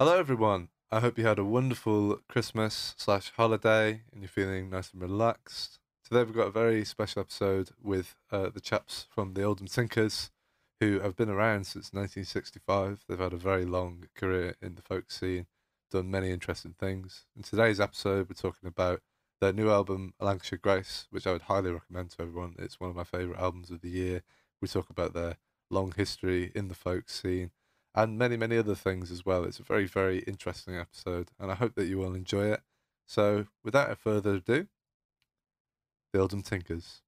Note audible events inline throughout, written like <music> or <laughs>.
Hello, everyone. I hope you had a wonderful Christmas slash holiday and you're feeling nice and relaxed. Today, we've got a very special episode with uh, the chaps from the Oldham Tinkers, who have been around since 1965. They've had a very long career in the folk scene, done many interesting things. In today's episode, we're talking about their new album, Lancashire Grace, which I would highly recommend to everyone. It's one of my favourite albums of the year. We talk about their long history in the folk scene and many, many other things as well. It's a very, very interesting episode, and I hope that you will enjoy it. So, without further ado, the Oldham Tinkers.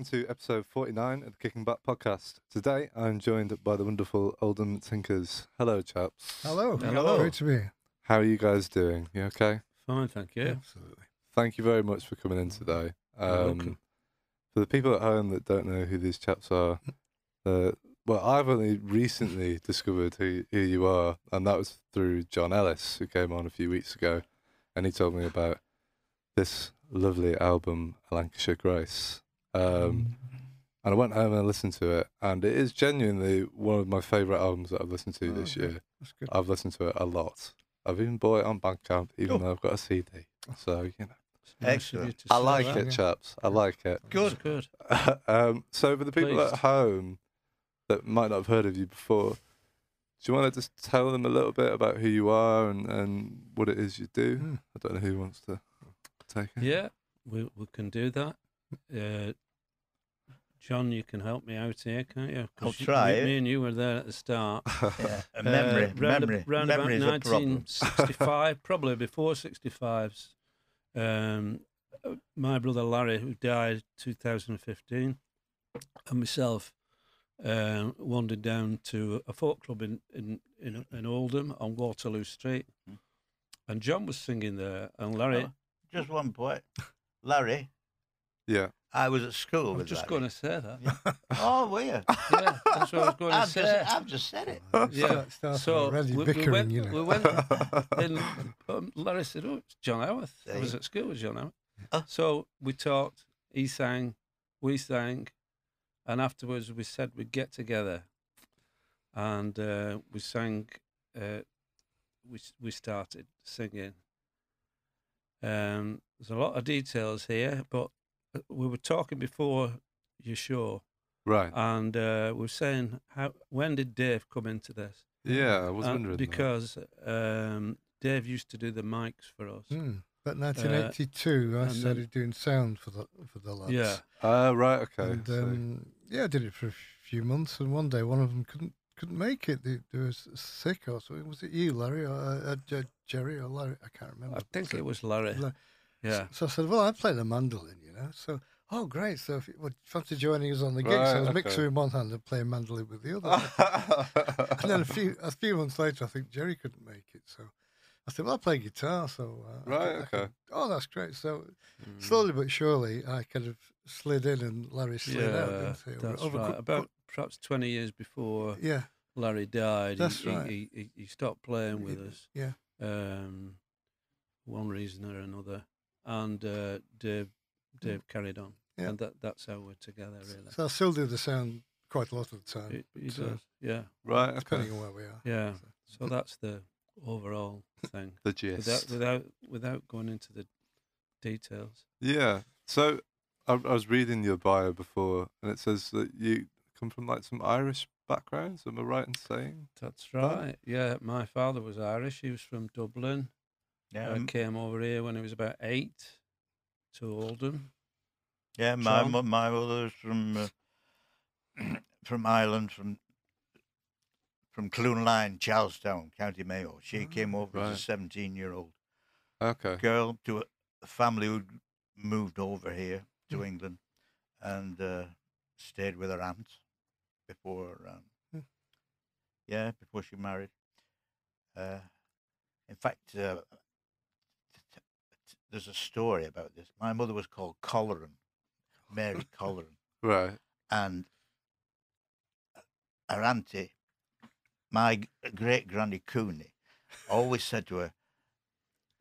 Welcome to episode 49 of the Kicking Butt podcast. Today I'm joined by the wonderful Oldham Tinkers. Hello, chaps. Hello. Hello. Great to be here. How are you guys doing? You okay? Fine, thank you. Absolutely. Thank you very much for coming in today. You're Um, for the people at home that don't know who these chaps are, uh, well, I've only recently <laughs> discovered who, who you are, and that was through John Ellis, who came on a few weeks ago, and he told me about this lovely album, Lancashire Grace. Um, and I went home and listened to it, and it is genuinely one of my favourite albums that I've listened to Oh, this year. That's good. I've listened to it a lot. I've even bought it on Bandcamp, even Oh. though I've got a CD. So, you know. It's nice Excellent. I like that. it, yeah. chaps. I like it. Good, good. <laughs> um, so, for the people Pleased. at home that might not have heard of you before, do you want to just tell them a little bit about who you are and, and what it is you do? Hmm. I don't know who wants to take it. Yeah, we we can do that. Uh, John, you can help me out here, can't you? I'll you- try me, me and you were there at the start. Yeah, <laughs> a Uh, memory, round, memory, round memory about a 1965, <laughs> probably before 65s. Um, uh, my brother Larry, who died 2015, and myself um, wandered down to a folk club in, in, in, in Oldham on Waterloo Street. Hmm. And John was singing there, and Larry, Oh, Just one point, Larry. Yeah. I was at school I was with just Larry. going to say that. Yeah. <laughs> Oh, were you? Yeah, that's what I was going to I've say. just, I've just said it. <laughs> Yeah. Start, start So already we, we bickering, went, you know. we went, <laughs> then um, Larry said, "Oh, it's John Howarth." I was See? at school with John Howarth. Oh. So we talked. He sang, we sang, and afterwards we said we'd get together, and uh, we sang. Uh, we we started singing. Um, there's a lot of details here, but we were talking before your show, Right. and uh, we were saying how when did Dave come into this? yeah, I was Uh, wondering. because um, Dave used to do the mics for us. Hmm. But 1982, I and then- started doing sound for the for the lads. Yeah, Ah, right. Okay. And so- um, yeah, I did it for a few months, and one day one of them couldn't couldn't make it. They, they was sick or something. Was it you, Larry, or uh, uh, Jerry, or Larry? I can't remember. I think it was Larry. La- Yeah, So I said, well, I play the mandolin, you know. So, oh, great. So if you would fancy joining us on the gig, Right, so I was okay. mixing with one hand and playing mandolin with the other. <laughs> and then a few a few months later, I think Jerry couldn't make it. So I said, well, I play guitar. So uh, Right, could- okay. could- oh, that's great. So Mm. slowly but surely, I kind of slid in and Larry slid out. yeah, Didn't that's over right. About perhaps twenty years before yeah, Larry died, he- That's he, right. he, he, he stopped playing with us. yeah. Um, one reason or another, and uh, Dave Dave carried on, Yeah. and that that's how we're together really. So I still do the sound quite a lot of the time, He, he so- does, yeah, right. Okay. depending on where we are. yeah. So- So that's the overall thing. The gist. Without without without going into the details. Yeah. So I, I was reading your bio before, and it says that you come from like some Irish backgrounds. Am I right in saying? That's right. Yeah, my father was Irish. He was from Dublin. Yeah, I came over here when I was about eight to Oldham. yeah. My my mother's from uh, <clears throat> from Ireland, from from Clune Line, Charlestown, County Mayo. She came over right. as a seventeen-year-old Okay. girl to a, family who moved over here to England and uh, stayed with her aunt before, um, Hmm. yeah, before she married. Uh, in fact, uh, there's a story about this. My mother was called Colleran, Mary <laughs> Colleran, Right. and her auntie, my uh, great granny Cooney, always said to her,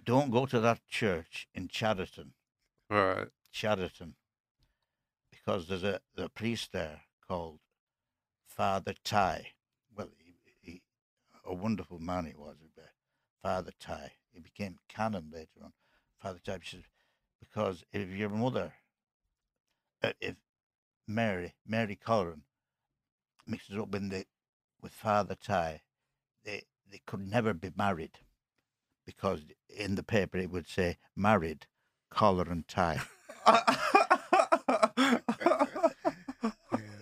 "Don't go to that church in Chadderton, Right. Chadderton, because there's a there's a priest there called Father Ty. Well, he, he a wonderful man he was, Father Ty. He became canon later on. Father Ty says, because if your mother, uh, if Mary Mary Colleran mixes up with the with Father Ty, they they could never be married, because in the paper it would say married collar and tie. <laughs>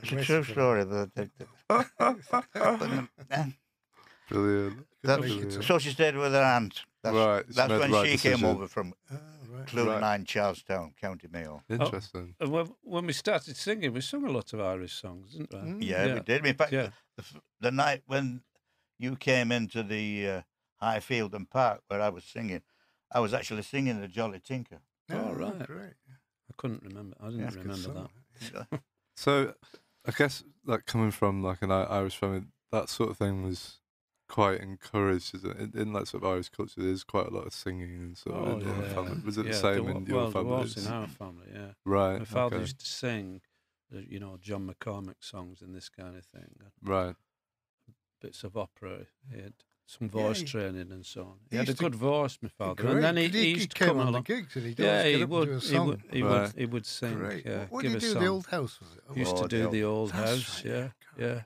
It's a true story. The, the, the, um, <laughs> Brilliant. that's, make it so she stayed with her aunt. That's, Right, that's when right she came over from Ah, right. Clune Right. Charlestown, County Mayo. Interesting. And when, when we started singing, we sung a lot of Irish songs, didn't we? Mm. Yeah, Yeah. we did. In fact, Yeah. the, the night when you came into the uh, Highfield and Park where I was singing, I was actually singing the Jolly Tinker. Oh, Ah, right. Great. I couldn't remember. I didn't Yeah, remember that. So, I guess like coming from like an Irish family, that sort of thing was quite encouraged. In, in that sort of Irish culture, there's quite a lot of singing and sort of Oh, in your family. Was it yeah, the same there in your well, family? Was in our family, yeah. Right. My father okay. used to sing, uh, you know, John McCormack songs and this kind of thing, Right. bits of opera. He had some Yeah, voice he- training and so on. He, he had a used to- good voice, my father. Great. And then he, he he, used to came come on along. the gigs and he'd Yeah, always get he up would, he would. He Right. would. He would sing. Great. Yeah, what did he do? The old house was it? Oh, used Oh, to do the old house. right, Yeah, yeah,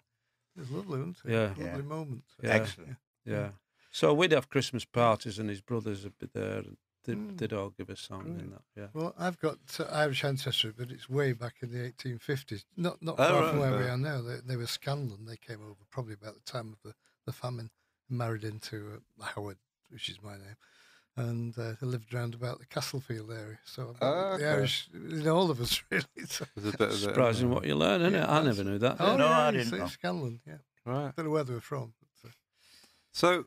It was lovely, wasn't it? Yeah. Lovely Yeah. moment. Yeah. Excellent. yeah. So we'd have Christmas parties, and his brothers would be there, and they'd, Mm. they'd all give a song in that. Yeah. Well, I've got Irish ancestry, but it's way back in the 1850s. Not not Oh, far from where we are now. They, they were Scanlon. They came over probably about the time of the, the famine, married into uh, Howard, which is my name, and uh, they lived around about the Castlefield area. So Ah, the okay. Irish, you know, all of us <laughs> really. So, There's a bit of it. in Surprising what you learn, isn't Yeah, it? I never knew that. oh No, yeah, I it's- didn't know. it's Scanlon. Yeah, Right. don't know where they were from. But, uh, So,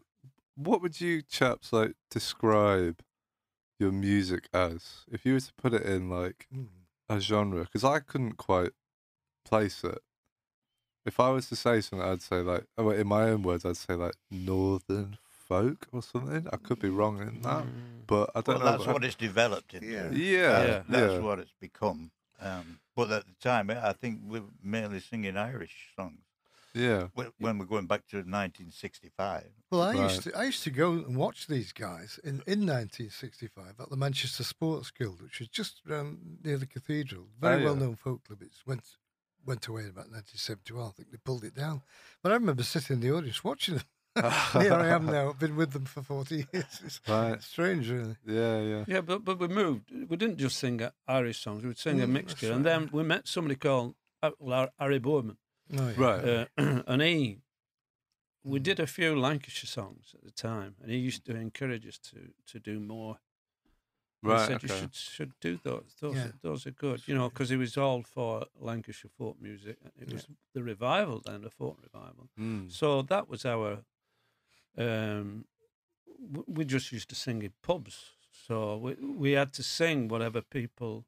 what would you chaps like describe your music as? If you were to put it in like mm. a genre, because I couldn't quite place it. If I was to say something, I'd say like, oh, in my own words, I'd say like northern folk or something. I could be wrong in that, Mm. but I don't know. that's but- what it's developed into. Yeah. yeah, Yeah. That's yeah, what it's become. Um, but at the time, I think we were mainly singing Irish songs. yeah. When when we're going back to 1965. Well, I Right. used to I used to go and watch these guys in, in 1965 at the Manchester Sports Guild, which was just around near the cathedral. Very Oh, well known folk club. It went went away in about 1971. I think they pulled it down. But I remember sitting in the audience watching them. <laughs> Here I am <laughs> now. I've been with them for 40 years. It's Right. strange, really. Yeah, yeah. Yeah, but but we moved. We didn't just sing Irish songs. We would sing a Mm, mixture, that's and right. then we met somebody called uh, well, Harry Boardman, Oh, yeah. Right. uh, <clears throat> and he. We Mm. did a few Lancashire songs at the time, and he used to encourage us to to do more. He Right. said you should should do those. Those Yeah. are, those are good, you know, because he was all for Lancashire folk music. and It Yeah. was the revival then, the folk revival. Mm. So that was our. Um, we just used to sing in pubs, so we we had to sing whatever people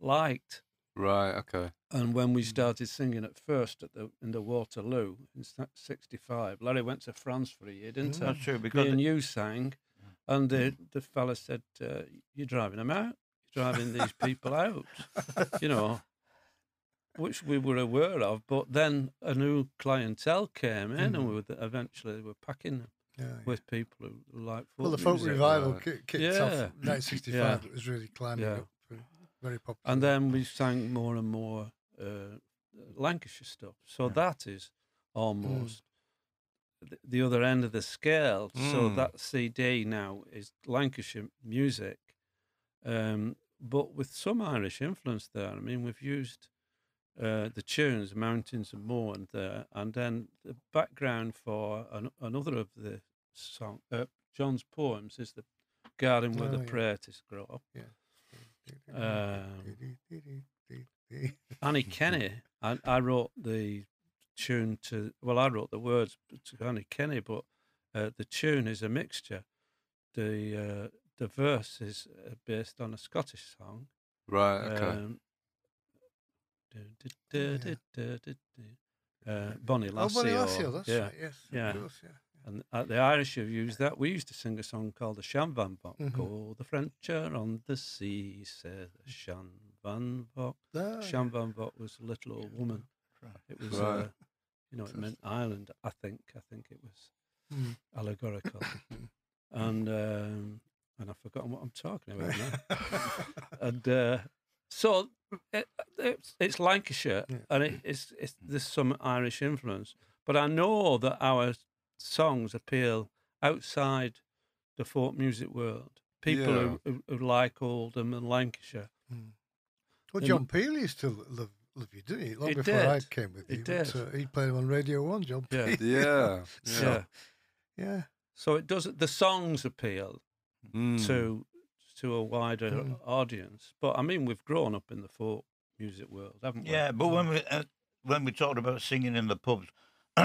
liked. Right. Okay. And when we started singing at first at the in the Waterloo in '65, Larry went to France for a year, didn't Mm. he? That's true Me because and you sang, and the the fella said, uh, "You're driving them out. You're driving these <laughs> people out." you know, which we were aware of. But then a new clientele came in, and we were eventually were packing them Yeah, yeah. with people who like folk Well, the folk music. revival kicked Yeah. off <laughs> in 1965. Yeah. It was really climbing Yeah. up. Very popular. And then we sang more and more uh, Lancashire stuff. So Yeah. that is almost th- the other end of the scale. So Mm. that CD now is Lancashire music, um, but with some Irish influence there. I mean, we've used uh, the tunes, Mountains of Mourne, and there, and then the background for an, another of the song, uh, John's poems, is the garden where Oh, the yeah. poetess grow up. Um, Annie Kenney, <laughs> I, I wrote the tune to, well, I wrote the words to Annie Kenney, but uh, the tune is a mixture. The uh, the verse is uh, based on a Scottish song. Right. Okay. Um, du- du- du- yeah. du- du- du- du. Uh, Bonnie Oh, Lassie. Bonnie or- Lassie, that's yeah. right. Yes, yeah. course, yeah. And uh, the Irish have used that. We used to sing a song called the Shan Van Vocht. Mhm. Oh, the French are on the sea, said the Shan Van Vocht. Ah, Shan Van Vocht was a little old woman. It was, Right. uh, you know, it meant Ireland. I think. I think it was. Mm. allegorical. <laughs> and um, and I've forgotten what I'm talking about now. <laughs> and uh, so it, it's, it's Lancashire, Yeah. and it, it's, it's there's some Irish influence. But I know that our songs appeal outside the folk music world. People who, who, who like Oldham and Lancashire. Mm. Well, Then- John Peel used to love, love you, didn't he? Long He before I did. came with He you. did. But, uh, he played on Radio 1, John Yeah. Peel. yeah. <laughs> Yeah. Yeah. yeah. So it does. The songs appeal Mm. to to a wider Mm. audience. But I mean, we've grown up in the folk music world, haven't we? Yeah, but when we uh, when we talked about singing in the pubs, <clears throat>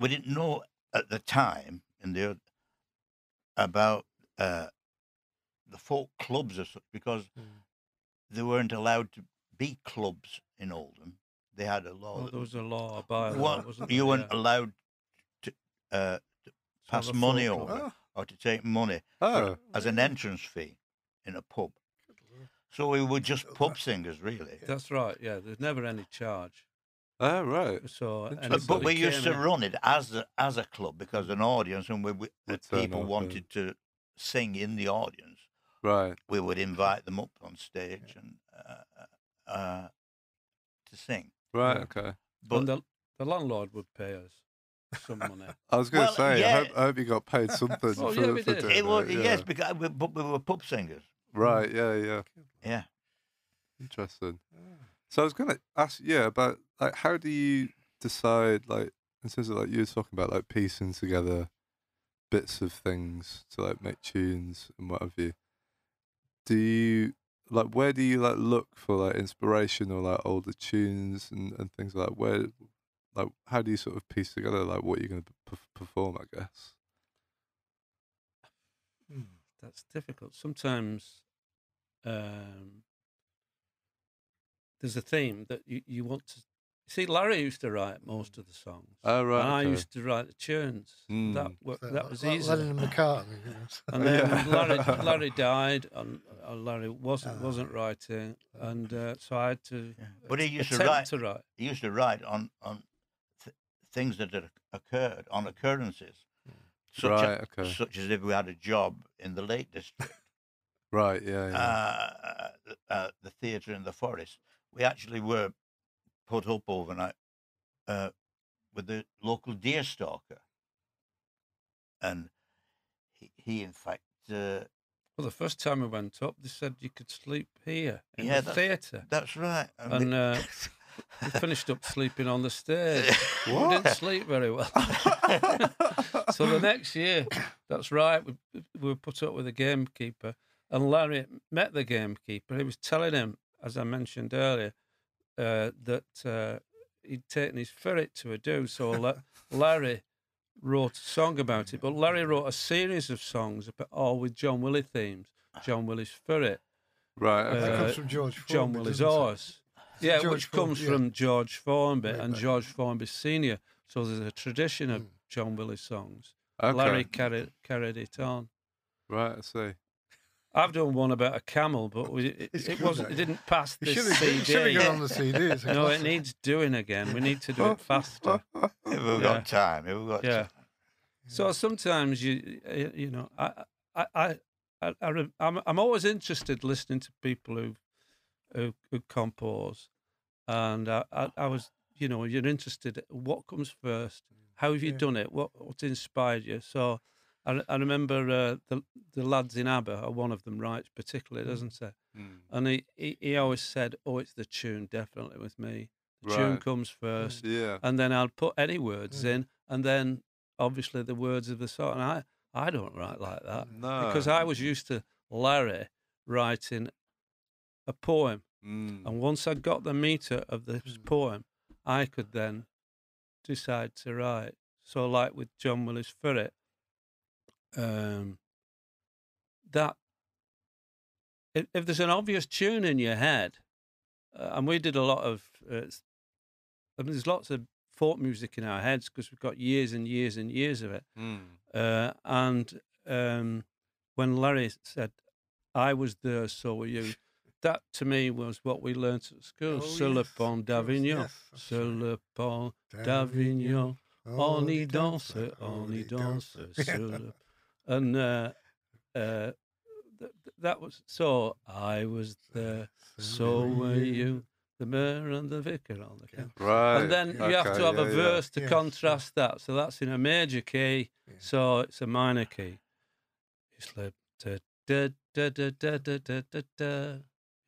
we didn't know at the time in the about uh, the folk clubs as such because Mm. they weren't allowed to be clubs in Oldham. They had a law. Well, there was a law, a bylaw, wa- wasn't you there? weren't Yeah. allowed to uh, To pass money folk club. over Oh, or to take money Oh. as an entrance fee in a pub. So we were just pub singers, really. That's right. Yeah, there's never any charge. Oh right. So, But, but we used to in- run it as a, as a club because an audience and we, we Would people up and- wanted to sing in the audience, Right. we would invite them up on stage and uh, uh, to sing. Right. Yeah. Okay. But and the, the landlord would pay us some money. <laughs> I was going to Well, say, yeah. I, hope, I hope you got paid something <laughs> Oh, for, yeah, we for did. doing it was yeah. yes, because we, but we were pub singers. Right. Yeah. Yeah. Yeah. Interesting. So I was going to ask, yeah, about like how do you decide, like, in terms of like you were talking about, like piecing together bits of things to like make tunes and what have you. Do you like where do you like look for like inspiration or like older tunes and, and things like that? Where like how do you sort of piece together like what you're going to p- perform? I guess. mm. That's difficult. Sometimes um, there's a theme that you, you want to. See, Larry used to write most of the songs. Oh right. and I okay. used to write the tunes. Mm. That wa- So, that was like easy. Lennon and McCartney. you know, so- And then Yeah. Larry, <laughs> Larry died, and uh, Larry wasn't Ah. wasn't writing, and uh, so I had to. Yeah. But he used to write. to write. He used to write on on th- things that had occurred on occurrences, such Right, a- okay. such as if we had a job in the Lake District. Right. Yeah. yeah. uh, uh, the theatre in the forest. We actually were put up overnight uh, with the local deer stalker, and he, he in fact, uh, Well, the first time we went up, they said you could sleep here in Yeah, the theatre. that's right. And And we- uh, <laughs> we finished up sleeping on the stairs. We <laughs> didn't sleep very well. <laughs> so the next year, that's right, we, we were put up with a gamekeeper, and Larry met the gamekeeper. He was telling him, as I mentioned earlier, uh, that uh, he'd taken his ferret to a do. So <laughs> La- Larry wrote a song about it, but Larry wrote a series of songs, all with John Willie themes. John Willie's ferret, right. that Okay. uh, comes from George John Willie's doesn't it? horse. Yeah, George which comes Formby, yeah. from George Formby Way and back. George Formby Senior. So there's a tradition of Mm. John Willie songs. okay. Larry carried carried it on. Right. I see. I've done one about a camel, but we, it, it wasn't. It didn't pass You this should have CD. on the CD. <laughs> No, it needs doing again. We need to do it faster. if <laughs> we've Yeah. got time, if we've got Yeah. time. So sometimes you you know I, I, I, I, I I'm, I'm always interested listening to people who who, who compose, and I, I I was you know you're interested what comes first, how have you Yeah. done it, what what inspired you. So I, I remember uh, the the lads in ABBA, or one of them writes particularly, doesn't he? Mm. And he, he he always said, oh it's the tune definitely with me. The tune comes first Yeah. and then I'll put any words Mm. in, and then obviously the words of the song. And I, I don't write like that No. because I was used to Larry writing a poem, Mm. and once I got the meter of this Mm. poem, I could then decide to write. So, like with John Willie's Ferret, um, that if, if there's an obvious tune in your head, uh, and we did a lot of, uh, I mean, there's lots of folk music in our heads because we've got years and years and years of it. Mm. Uh, and um, when Larry said, "I was there, so were you," <laughs> that to me was what we learnt at school. Oh, Sur le pont d'Avignon, yes, sur right. le pont d'Avignon, on y danse, on y danse, <laughs> sur le and uh, uh, th- th- that was so. I was there, so were you. The mayor and the vicar on the camp. Right. And then you have to have a yeah, yeah. verse to Yes, contrast that. So that's in a major key. Yeah. So it's a minor key. It's like da da da da da da da da da.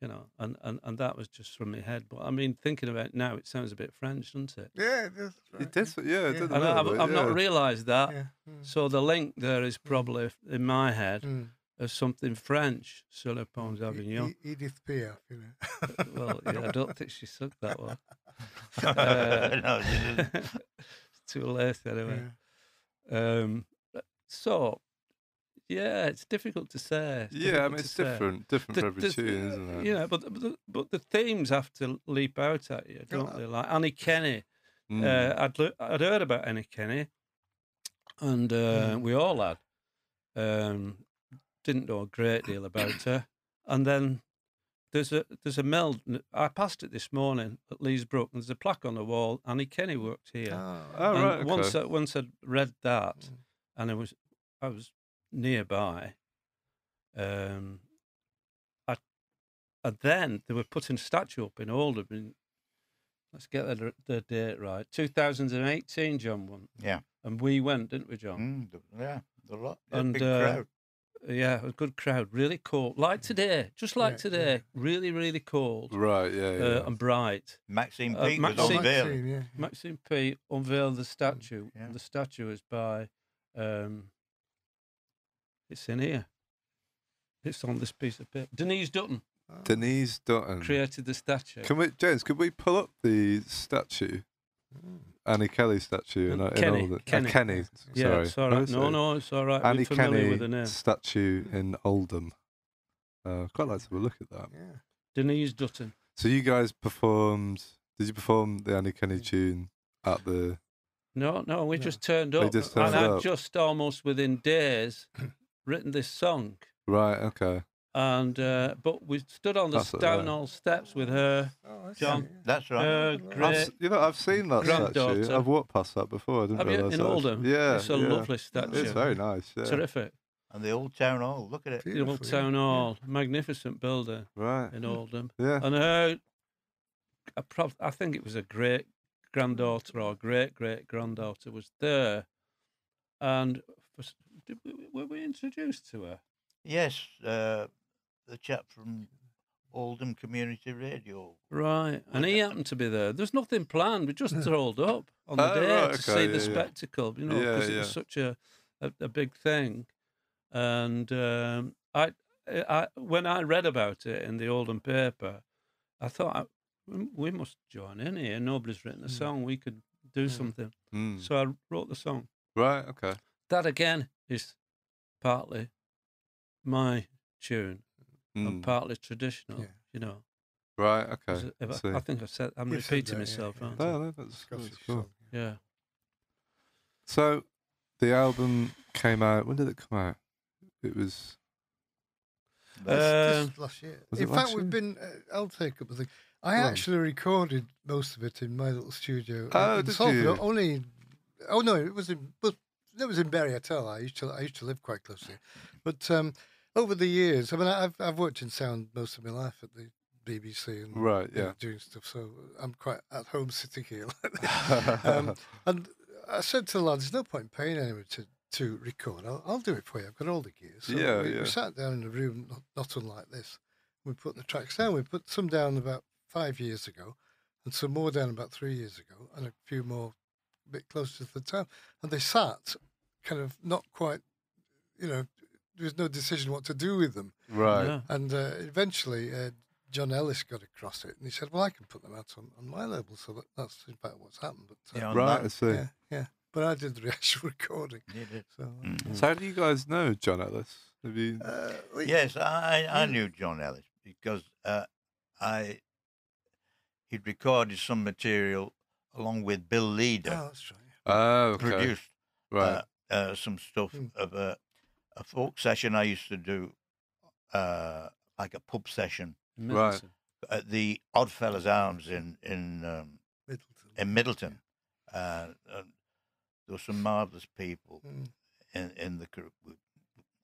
You know, and, and, and that was just from my head. But I mean, thinking about it now, it sounds a bit French, doesn't it? Yeah, it is. It right, does, yeah, it Yeah. did And I've, bit, I've not realised that. Yeah. mm, So the link there is probably in my head mm. as something French. Sur le pont d'Avignon. Edith Piaf, you know. Well, yeah, I don't think she sung that one. <laughs> no, she didn't. <laughs> it's too late anyway. Yeah. Um, so, yeah, it's difficult to say. It's Yeah, I mean, it's say. different, different The- for every the- tune, isn't it? Yeah, but, but, the, but the themes have to leap out at you, don't they? Like Annie Kenney. Mm. Uh, I'd, lo- I'd heard about Annie Kenney, and uh, Mm. we all had. Um, didn't know a great deal about her. And then there's a there's a mill. I passed it this morning at Lees Brook, and there's a plaque on the wall. Annie Kenney worked here. Oh, Oh, And right, Once okay. I, once I'd read that, Mm. and I was I was nearby. Um, I and then they were putting a statue up in Oldham. In, let's get the, the date right. 2018, John won, Yeah. and we went, didn't we, John? Mm, yeah. The lot. yeah, And, big uh, crowd. Yeah, a good crowd, really cool. Like today, just like Yeah, today, yeah. really, really cold Right, yeah, yeah. uh, and bright. Maxine uh, Peake was Maxine- Maxine, yeah. Maxine P unveiled the statue. yeah. The statue is by, um, it's in here. It's on this piece of paper. Denise Dutton Oh, Denise Dutton. created the statue. Can we, James? Could we pull up the statue, mm. Annie Kelly statue in, Uh, in Kenney, Oldham? Kenney. Uh, Kenney. yeah, sorry. it's all What No, no, it's all right. Annie We're familiar Kenney with the name. statue in Oldham. Uh, quite like to have a look at that. Yeah. Denise Dutton. So you guys performed? Did you perform the Annie Kenney tune at the? No, no, we No. just turned They up. just and turned I'd up. just almost within days written this song. Right. Okay. And uh, but we stood on the That's it, down yeah. all steps with her. Oh, I see, John, yeah. That's right. Uh, I've great. I've, s- you know, I've seen that statue. Granddaughter. I've walked past that before. I didn't Have you realise in that Oldham? Yeah, it's a yeah. lovely statue. It's very nice. Yeah. Terrific. and the old town hall. Look at it. The old Beautiful, yeah, town yeah. hall, magnificent building Right. in Oldham. Yeah. And her, I, prob- I think it was a great granddaughter or great great granddaughter was there, and was, did we, were we introduced to her? Yes, uh, the chap from Oldham Community Radio. Right, and he happened to be there. There's nothing planned. We just <laughs> rolled up on the Oh, day right, to okay, see the yeah, yeah. spectacle, you know, Yeah, because it was such a, a, a big thing. And um, I, I, when I read about it in the Oldham paper, I thought I, we- we must join in here. Nobody's written a Mm. song. We could do Mm. something. Mm. So I wrote the song. Right. Okay. That again is partly my tune and Mm. partly traditional. Yeah. You know, Right. Okay. if I. I think I've said I'm You've said repeating that, myself, yeah. aren't I? No, no, that's, that's cool. song, yeah. Yeah. So, the album came out. When did it come out? It was. This- Uh, last year. In fact, last we've been. Uh, I'll take up the thing. I Go actually recorded most of it in my little studio. Oh, in did Salford. you? Only. Oh no, it was in. It was in Berry Hotel. I used to. I used to live quite close to it. But um, over the years, I mean, I've I've worked in sound most of my life at the BBC and Right, you know, yeah. doing stuff. So I'm quite at home sitting here. <laughs> like <laughs> um, and I said to the lads, "There's no point paying anyone to." To record, I'll, I'll do it for you. I've got all the gear. So Yeah, we, yeah. we sat down in a room not, not unlike this. We put the tracks down. We put some down about five years ago, and some more down about three years ago, and a few more a bit closer to the time. And they sat, kind of not quite, you know, there was no decision what to do with them. right. Yeah. And uh, eventually, uh, John Ellis got across it, and he said, "Well, I can put them out on, on my label." So that, that's in fact what's happened. But uh, Yeah, Right. that- I see. yeah, yeah. but I did the <laughs> actual recording. Did it? So, uh, Mm. So how do you guys know John Ellis? Have you? uh, we- Yes, I I Mm. knew John Ellis because uh, I he'd recorded some material along with Bill Leader. Oh, Leader, that's right. Oh, okay. produced Right. Uh, some stuff Mm. of a, a folk session I used to do, uh, like a pub session Right. At the Oddfellows Arms in in um, Middleton. in Middleton. Uh, and there were some marvelous people Mm. in in the group. We-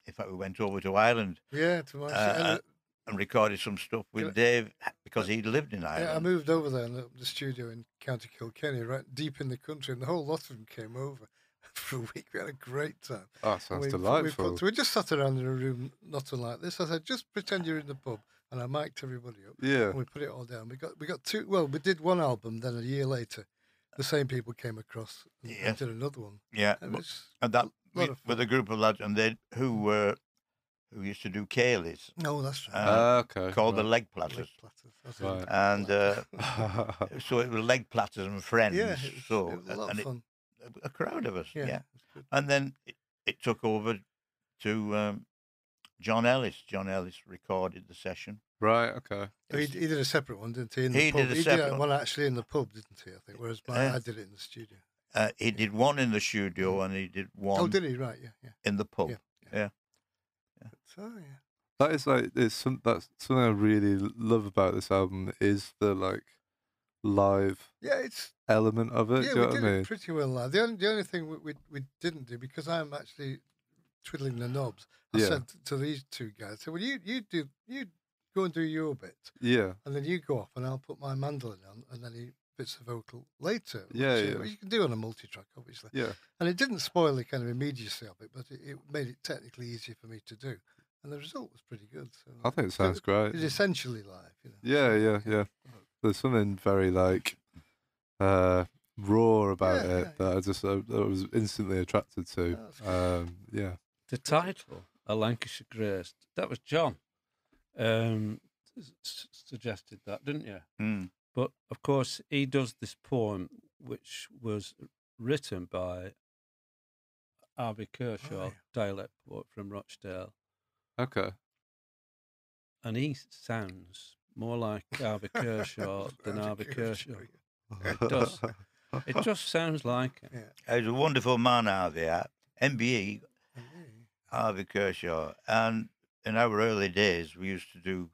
In fact, we went over to Ireland Yeah, to my Uh, and, uh, recorded some stuff Can I- with Dave because he lived in Ireland. yeah, I moved over there in the, the studio in County Kilkenny, right deep in the country, and the whole lot of them came over for a week. We had a great time. oh, And sounds we, delightful. We, put, we just sat around in a room, not unlike this. I said, just pretend you're in the pub, and I mic'd everybody up. yeah. And we put it all down. We got we got two. Well, we did one album. Then a year later, the same people came across and, and did another one. yeah, And but- it's and that lot with, of with a group of lads, and they who were who used to do ceilidhs no, that's right. Uh, Ah, okay. called the right. Leg Leg Platters, platters. That's Right. and uh, <laughs> so it was Leg Platters and friends. yeah, it was, so it was a lot and of it, fun. A crowd of us, Yeah, yeah. it was good. And then it, it took over to um, John Ellis. John Ellis recorded the session. right. Okay. Oh, He, he did a separate one, didn't he? In the He pub. did a he separate did one. one actually in the pub, didn't he? I think. Whereas my, Yeah. I did it in the studio. Uh, he did one in the studio and he did one Oh, did he? Right. Yeah. Yeah. in the pub. Yeah. So yeah. That is like it's some that's something I really love about this album is the like live Yeah, it's element of it. yeah, do you know we what did I mean? it pretty well. Now. The only the only thing we, we we didn't do because I'm actually twiddling the knobs. I Yeah. said to these two guys, said, "Well, you you do you go and do your bit, Yeah. and then you go off, and I'll put my mandolin on, and then he bits the vocal later." which, Yeah, uh, yeah. well, you can do on a multi-track, obviously, Yeah. and it didn't spoil the kind of immediacy of it, but it, it made it technically easier for me to do, and the result was pretty good. So I think it so sounds great. It's essentially live, you know. Yeah, so, yeah, yeah. There's something very like uh raw about Yeah, it yeah, that I just uh, that I was instantly attracted to. Um, yeah. The title, A Lancashire Grace, that was John. Um, s- s- suggested that, didn't you? Mm. But of course, he does this poem, which was written by Harvey Kershaw, yeah. dialect poet from Rochdale, Okay. and he sounds more like <laughs> Harvey Kershaw than Harvey Kershaw. It does. <laughs> It just sounds like it. Yeah. He's a wonderful man, Harvey. uh, MBE, yeah. Harvey Kershaw. And in our early days, we used to do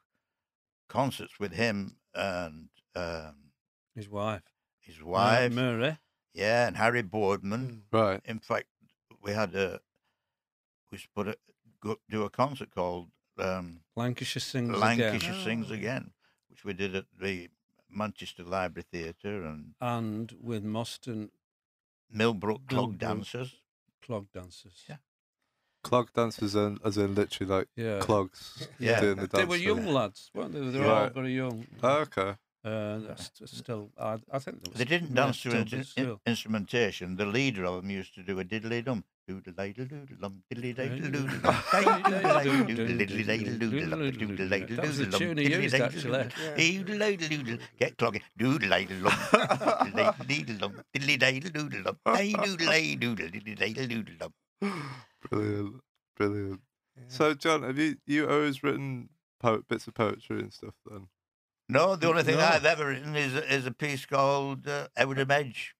concerts with him and um, His wife, his wife. Murray. yeah, and Harry Boardman. Mm. right. In fact, we had a, we used to put a, go, do a concert called um, Lancashire sings Lancashire again, Sings Oh. Again, which we did at the Manchester Library Theatre and and with Moston Millbrook Clog Millbrook. Dancers. clog dancers. Yeah. Clog dancers and as in literally like yeah. clogs <laughs> Yeah. doing the dance. They were thing. young lads, weren't they? They were all Right. very young. Oh, okay. Uh, that's still, I, I think They didn't dance to in, in- instrumentation. The leader of them used to do a diddly dum. Doodle doodle dum, diddly doodle dum, diddly diddle diddly diddle doodle dum, doodle diddle That was the doodle dum, tune he diddly used, actually. doodle, doodle doodle, Get clogging. Doodle diddle dum, diddle dum, diddly doodle dum, doodle doodle diddly doodle dum. Brilliant. Brilliant. So John, have you you always written po- bits of poetry and stuff then? No, the only thing No. I've ever written is is a piece called uh, Owdham Edge,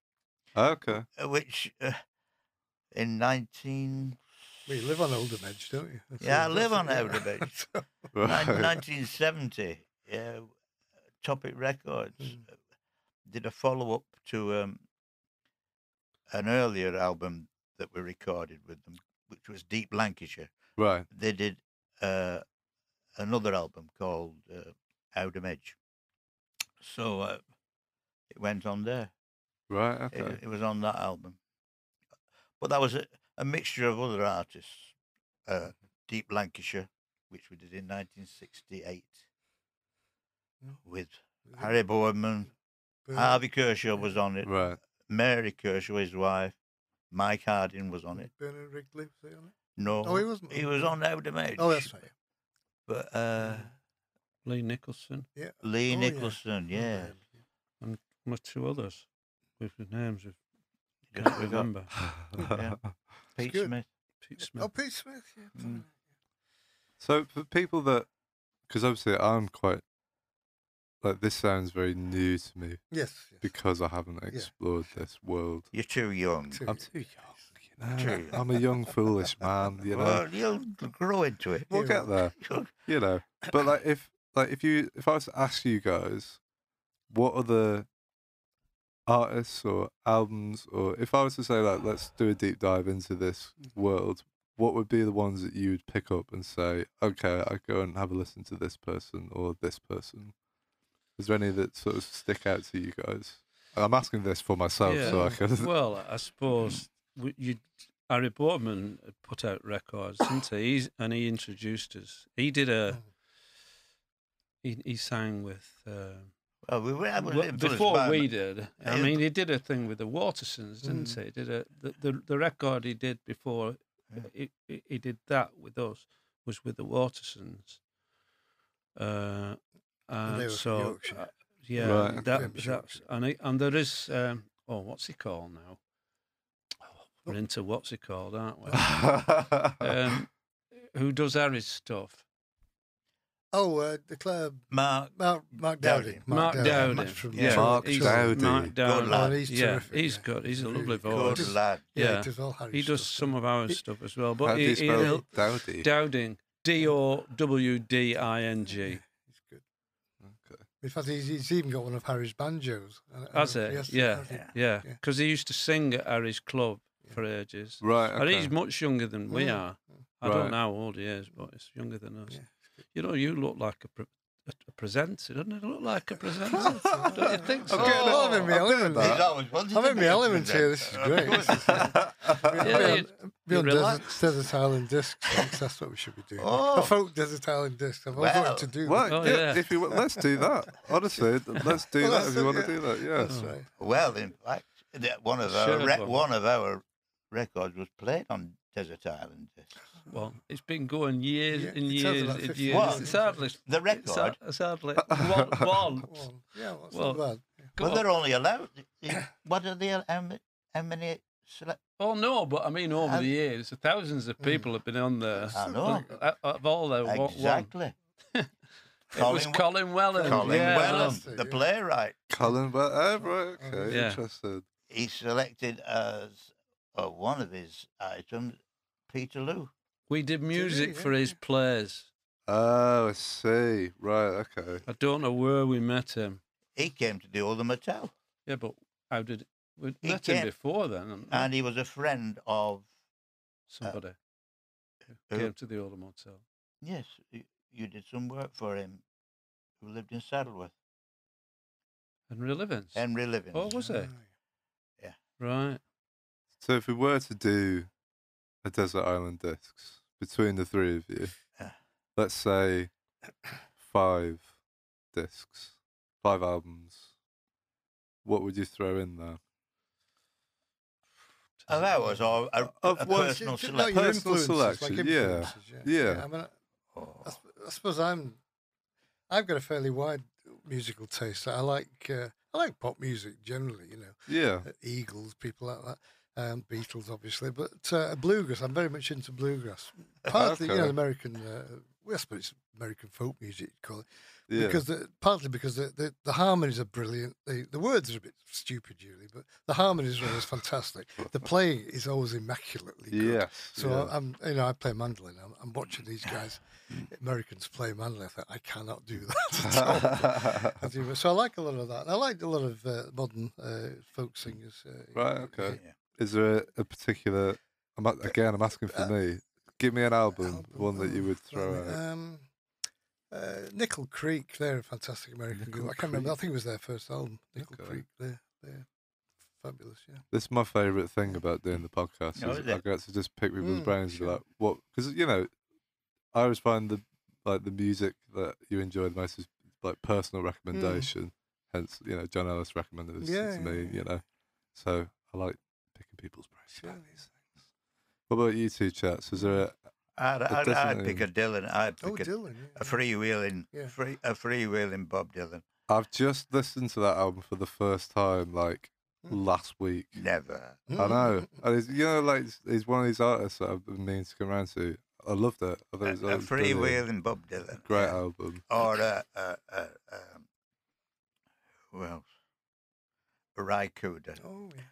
Okay. uh, which uh, in 19... Well, you live on Oldham Edge, don't you? That's Yeah, I live on it, yeah. Oldham <laughs> Edge. Right. 1970, yeah, Topic Records Mm. uh, did a follow up to um, an earlier album that we recorded with them, which was Deep Lancashire. Right. They did uh, another album called uh, Owdham Edge. So uh, it went on there. Right. It, Okay. it was on that album. But that was a, a mixture of other artists. Uh, Deep Lancashire, which we did in 1968 Yeah. with Harry Boardman. Harvey Kershaw was on it. Right. Mary Kershaw, his wife. Mike Harding was on it. Bernard Wrigley, was he on it? No, Oh, he wasn't. he was on Owdham Edge. Oh, that's right. But uh, Lea Nicholson, Yeah. Lea Oh. Nicholson, yeah. Yeah. one or two others with the names of Can't Just remember. <laughs> Yeah. <laughs> Pete good. Smith. Pete Oh, Smith. Pete Smith. Yeah. Mm. So for people that, because obviously I'm quite, like this sounds very new to me Yes. yes. because I haven't explored this world. You're too young. Two I'm too young. You know? young. I'm a young foolish man. You <laughs> know, Well, you'll grow into it. we'll get there. You know, but like if like if you if I was to ask you guys, what are the artists or albums or if I was to say like let's do a deep dive into this world, what would be the ones that you would pick up and say, okay, I go and have a listen to this person or this person? Is there any that sort of stick out to you guys? And I'm asking this for myself, so I can. <laughs> well, I suppose you, Harry had put out records, didn't he? He's, and he introduced us. He did a. Oh. He, he sang with. Uh, Well, we were able to well, before we did. I Yeah. mean, he did a thing with the Watersons, didn't Mm. he? He Did a the, the the record he did before Yeah. he, he he did that with us was with the Watersons. Uh, And they uh, were from so uh, yeah, Right. that James that's and he, and there is um, oh what's he called now? Oh, we're into what's he called, aren't we? <laughs> um, who does Harry's stuff? Oh, uh, the club. Mark. Mark, Mark Dowding. Dowding. Mark Dowding. From Yeah, Mark he's- Dowding. Mark Dowding. lad. Oh, he's yeah, terrific, he's yeah. good. He's a lovely voice. Good lad. Yeah, Yeah. it does all Harry He does some of our stuff as well, but How do you he, spell he'll- Dowdy? Dowding, D O W D I N G. <laughs> He's good. Okay. In fact, he's, he's even got one of Harry's banjos. I- I Has it? if he Yeah, has yeah. Yeah. Because he used to sing at Harry's club Yeah. for ages. Right. And Okay. he's much younger than we are. I don't know how old he is, but he's younger than us. Yeah, You know, you look like a, pre- a, a presenter, doesn't it? Look like a presenter, <laughs> don't you think so? I'm getting Oh, I'm in my element. that. He's always wanted I'm to in my a element here. This <laughs> is great. Of course. Be, Yeah, be on, be on desert, desert Island Discs. That's what we should be doing. Oh. A <laughs> folk Desert Island Disc. I've always Well, wanted to do Well, that. Oh, yeah, yeah. If you let's do that. Honestly, let's do Well, that if you it, want yeah. to do that. Yeah. That's right. Well, in fact, one of our re- one of our records was played on Desert Island. Discs. Well, it's been going years Yeah, and it years like and 50 years. What? It's hardly, The it's, record. hard- it's hardly <laughs> one. one. One. Yeah, well, it's Well, not bad. Yeah. Well, on. they're only allowed. What are they? How many? How many select? Oh no, but I mean, over the years, thousands of people have been on there. I know. Uh, Of all the one- one. Exactly. <laughs> It was Colin- Colin Welland. Colin yeah, Welland, the playwright. Colin, but oh, right, okay, Yeah. interested. He selected as uh, one of his items Peterloo. We did music yeah, for his yeah. plays. Oh, I see. Right, okay. I don't know where we met him. He came to do all the Mattel, Yeah, but how did we He met him before then? and he was a friend of. Uh, Somebody who- came to the old motel. Yes, you, you did some work for him. Who lived in Saddleworth, Henry Livings. Henry Livings. Oh, was it? Oh, Right. So if we were to do a Desert Island discs between the three of you, Yeah. let's say five discs, five albums, what would you throw in there? Oh, that was all a, Of a personal selection. Personal selection, like yeah, influences, yeah. I, mean, Oh. I, I suppose I'm. I've got a fairly wide musical taste. I like. Uh, I like pop music generally. You know, Yeah. uh, Eagles, people like that. Um, Beatles, obviously, but uh, bluegrass. I'm very much into bluegrass. <laughs> Partly, you know, American. Uh, well, I suppose it's American folk music. You'd call it. Yeah. because the, partly because the, the, the harmonies are brilliant. The the words are a bit stupid usually, but the harmonies are always fantastic. The <laughs> playing is always immaculately good. yes. So yeah. I'm, you know, I play mandolin. I'm, I'm watching these guys, <laughs> Americans play mandolin. I think I cannot do that. at all. So I like a lot of that. And I like a lot of uh, modern uh, folk singers. Uh, Right, okay. Yeah. Is there a, a particular? I'm again. I'm asking for Uh, me. Give me an album, album, one that you oh, would throw blimey, out. Um, uh, Nickel Creek, they're a fantastic American group. Nickel I can't remember. I think it was their first album. Nickel Okay. Creek. They're, they're fabulous. Yeah. This is my favourite thing about doing the podcast. Oh, is is I it? get to just pick people's Mm, brains and be sure. like, what? Because you know, I always find the like the music that you enjoy the most is like personal recommendation. Hence, you know, John Ellis recommended this Mm. Yeah, to yeah, me. yeah. You know, so I like picking people's brains about these things. What about you two chats? Is there a I'd, I'd, I'd pick a Dylan. I'd Oh, pick a, Dylan. Yeah. a freewheeling, Yeah. free, a freewheeling Bob Dylan. I've just listened to that album for the first time, like last week. Never. I know. And he's, you know, like he's, he's one of these artists that I've been meaning to come around to. I loved it. I thought A, it was brilliant. freewheeling Bob Dylan. Great yeah. album. Or uh, uh, uh, um, who else? Ry Cooder. Oh, yeah.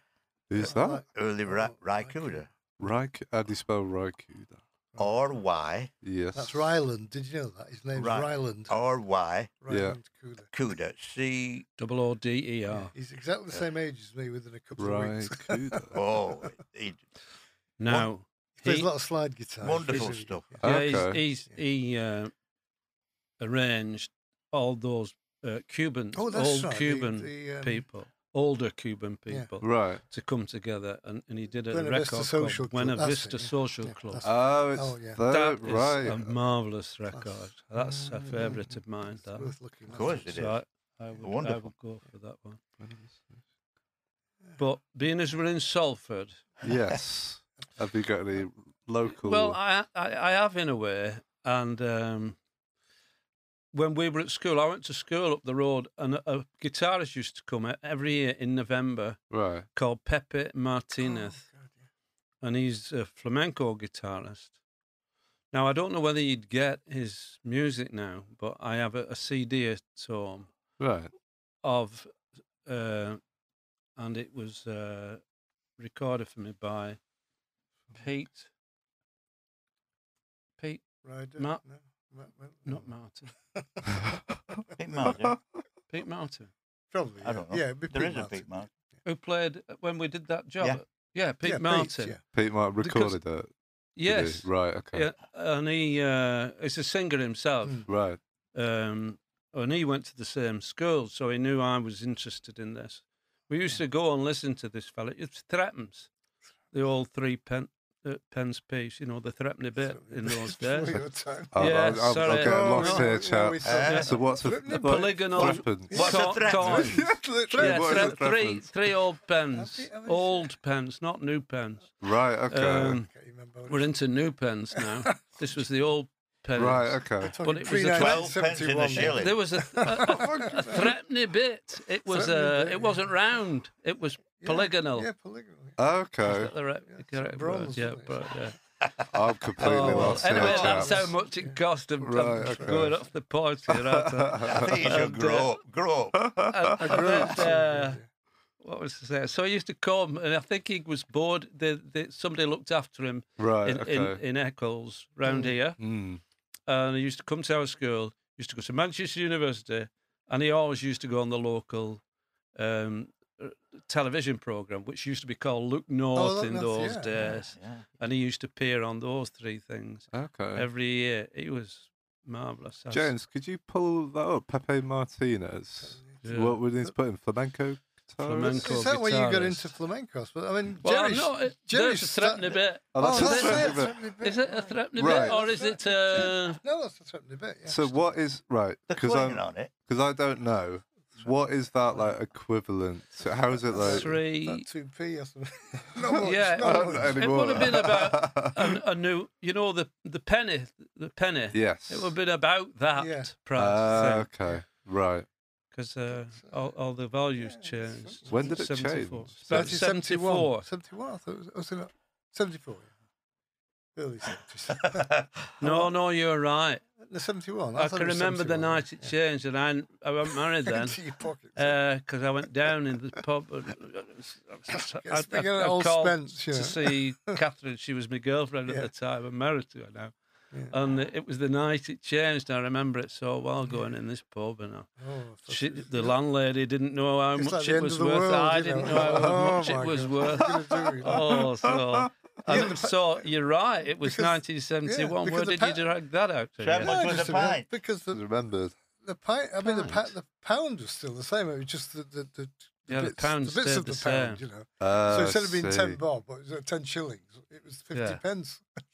Who's I that? like- Early Ry, Ry Ry Cooder. Ryk. How do you spell Ry Cooder? Or Y. Yes. That's Ryland. Did you know that? His name's Ry- Ryland. Or Y. Yeah. Ryland Cooder. Cooder. C. Double O D E Yeah, R. he's exactly the same age as me within a couple of weeks. Ry Cooder. <laughs> Oh, he, Now, He plays he- a lot of slide guitar. Wonderful He's stuff. yeah, Okay. he's, he's he uh, arranged all those uh, Cuban, Oh, that's old right. the- Cuban the, um, people, older Cuban Yeah. people, Right. to come together, and, and he did a Buena record Vista called Social Club, Buena that's Vista it, yeah. Social Yeah, Club. Oh, it's Oh, yeah. that, That is right. a marvelous Class. record. That's a Mm, favourite of mine. It's That. worth looking Of course at. it So is. I, I, would, I Wonderful. would go for that one. But being as we're in Salford, yes. <laughs> Have you got any local? Well, I, I I have in a way, and um, when we were at school, I went to school up the road, and a, a guitarist used to come every year in November right. called Pepe Oh, Martinez, God, yeah. and he's a flamenco guitarist. Now I don't know whether you'd get his music now, but I have a, a CD at home Right. of, uh, and it was uh, recorded for me by Pete. Pete, Ryder? Ma- no, Ma- Ma- not Martin. <laughs> Pete Martin. Pete Martin, Probably. I don't know. Yeah, it'd be There Pete is a Martin. Pete Martin. who played when we did that job. Yeah. at- yeah Pete Yeah, Martin. yeah. Pete Martin Because- recorded it. did he? Yes, Right. Okay. yeah, and he uh, is a singer himself. Mm. Right. um, and he went to the same school, so he knew I was interested in this. We used to go and listen to this fella. It's Threepence, the old three pen, uh, pence piece, you know, the threepenny bit in <laughs> those days. Before your. I'll, Yeah, I'll, I'll, I'll sorry. lost no, here, no, chap. we said- Uh, so what's a what- polygonal- What's a Co- threepence? coins. <laughs> Literally. Yeah, What is thre- three, three old pens, Have you- have you- old pens, not new pens. Right. Okay. Um, Can't remember what we're into new pens now. <laughs> this was the old pens. right. Okay. But it was a 12 pence in a shilling. There was a, a, a threepenny bit. It was Threepenny uh, bit, it wasn't round. It was polygonal. Yeah, polygonal. Is Okay. that the right, Yeah, correct bronze. Yeah, isn't but yeah. <laughs> I'm completely Oh, lost anyway, here, that's chaps. how much it cost him Right, okay. going off the point here. Right? <laughs> I think you should And, grow uh, up. Grow up. <laughs> and, and then, uh, what was to say? So he used to come, and I think he was bored. The, the, somebody looked after him right. in, okay. in, in Eccles round Mm. here, Mm. and he used to come to our school. Used to go to Manchester University, and he always used to go on the local um, television program, which used to be called Look North Look in North, those yeah, days. Yeah. And he used to appear on those three things Okay. every year. He was marvelous. That's- James, could you pull that up? Pepe Martinez. Yeah. What would he put in flamenco? guitar? Flamenco. Is that where you got into flamencos? But I mean, Well, Jerry's, no, it, Jerry's a threatening sta- bit. Oh, Oh, that's that's a it. threatening bit. bit. Is it a threatening Right. bit, or is it? Uh, No, that's a threatening bit. Yeah. So what is right? The Because twang I on it. because I don't know. What is that like equivalent? To, how is it like? three? Two p or something. <laughs> not much. Yeah, I not much. anymore. would have been about a, <laughs> a new, you know, the the penny, the penny. yes. It would have been about that Yeah. price Ah, okay. Right. because uh, all, all the values Yeah, changed. When did it 74. change? About 1971. 74. 71. I thought it was, was it not? 74. yeah. Early 70s. <laughs> No, no, you're right. The 71. I, thought can remember the night it yeah. changed, and I, I wasn't married then. <laughs> Into your pocket. Uh, because I went down in the pub. <laughs> I, I, speaking I old called Spence, you to see <laughs> Catherine. She was my girlfriend Yeah. at the time. I'm married to her now. Yeah. And it was the night it changed. I remember it so well going in this pub. And I, Oh, I she, the landlady didn't know how It's much like it was worth. world, I didn't know. know how Oh, much it was God. worth. What are you gonna do, you know? Oh, so. Yeah, and the so you're right. It was because- 1971. yeah, Where did pa- you drag that out? to? Seven- Yeah. much No, was just a pint? Because the Remembered. the pint, I mean the pa- the pound was still the same. It was just the the, the, the Yeah, the bits, pound the bits of the, the pound, same. you know. Uh, so instead of being see. ten bob, it was uh, ten shillings. It was fifty Yeah. pence. <laughs>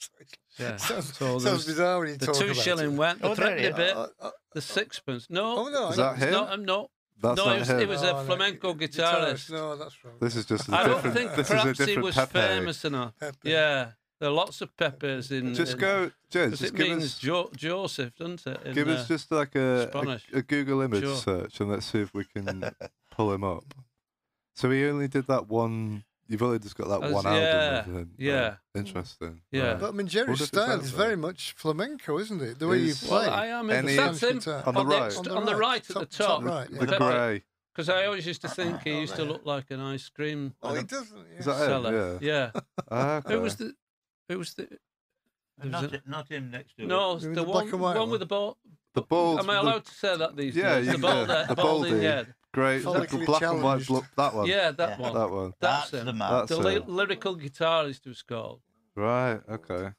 Yeah. <laughs> sounds, So there sounds was bizarre when you the talk two about shilling it. went. The Oh, there threatening you bit. Uh, uh, The sixpence. No. oh no, Is I that don't- um, no. That's no, not it was, him. it was a Oh, no, flamenco guitarist. No, that's wrong. This is just a I don't think this is a perhaps he different was Pepe. famous enough. Pepe. Yeah, there are lots of Peppers in. Just in, go, Jez. Just it give means us, jo- Joseph, doesn't it? in, give uh, us just like a, a, a Google image Sure. search, and let's see if we can <laughs> pull him up. So he only did that one. You've only just got that As- one album. yeah, of yeah. Interesting. Yeah. Right. But I mean, What Jerry's style sound is very much flamenco, isn't it? The way you play. Well, I am. Any- That's him. On the right. next- On on, the the right, right at the top top. right, The grey. Because I always used to think he used to look like an ice cream Oh, he doesn't. Yeah. Is that it? seller. Yeah. Yeah. Ah, okay. It was the. It was the. there was Not, a- not him next to him. no, With the, the one, black and white one one? with the ball. the bald. Am I the allowed to say that these Yeah, days? you the can, bald, yeah. The balding baldy. head. Great. The Follically black and white. challenged. Look, that one. Yeah, that Yeah. one. That one. That's, That's the man. That's the it. ly- lyrical guitarist was called. Right. Okay.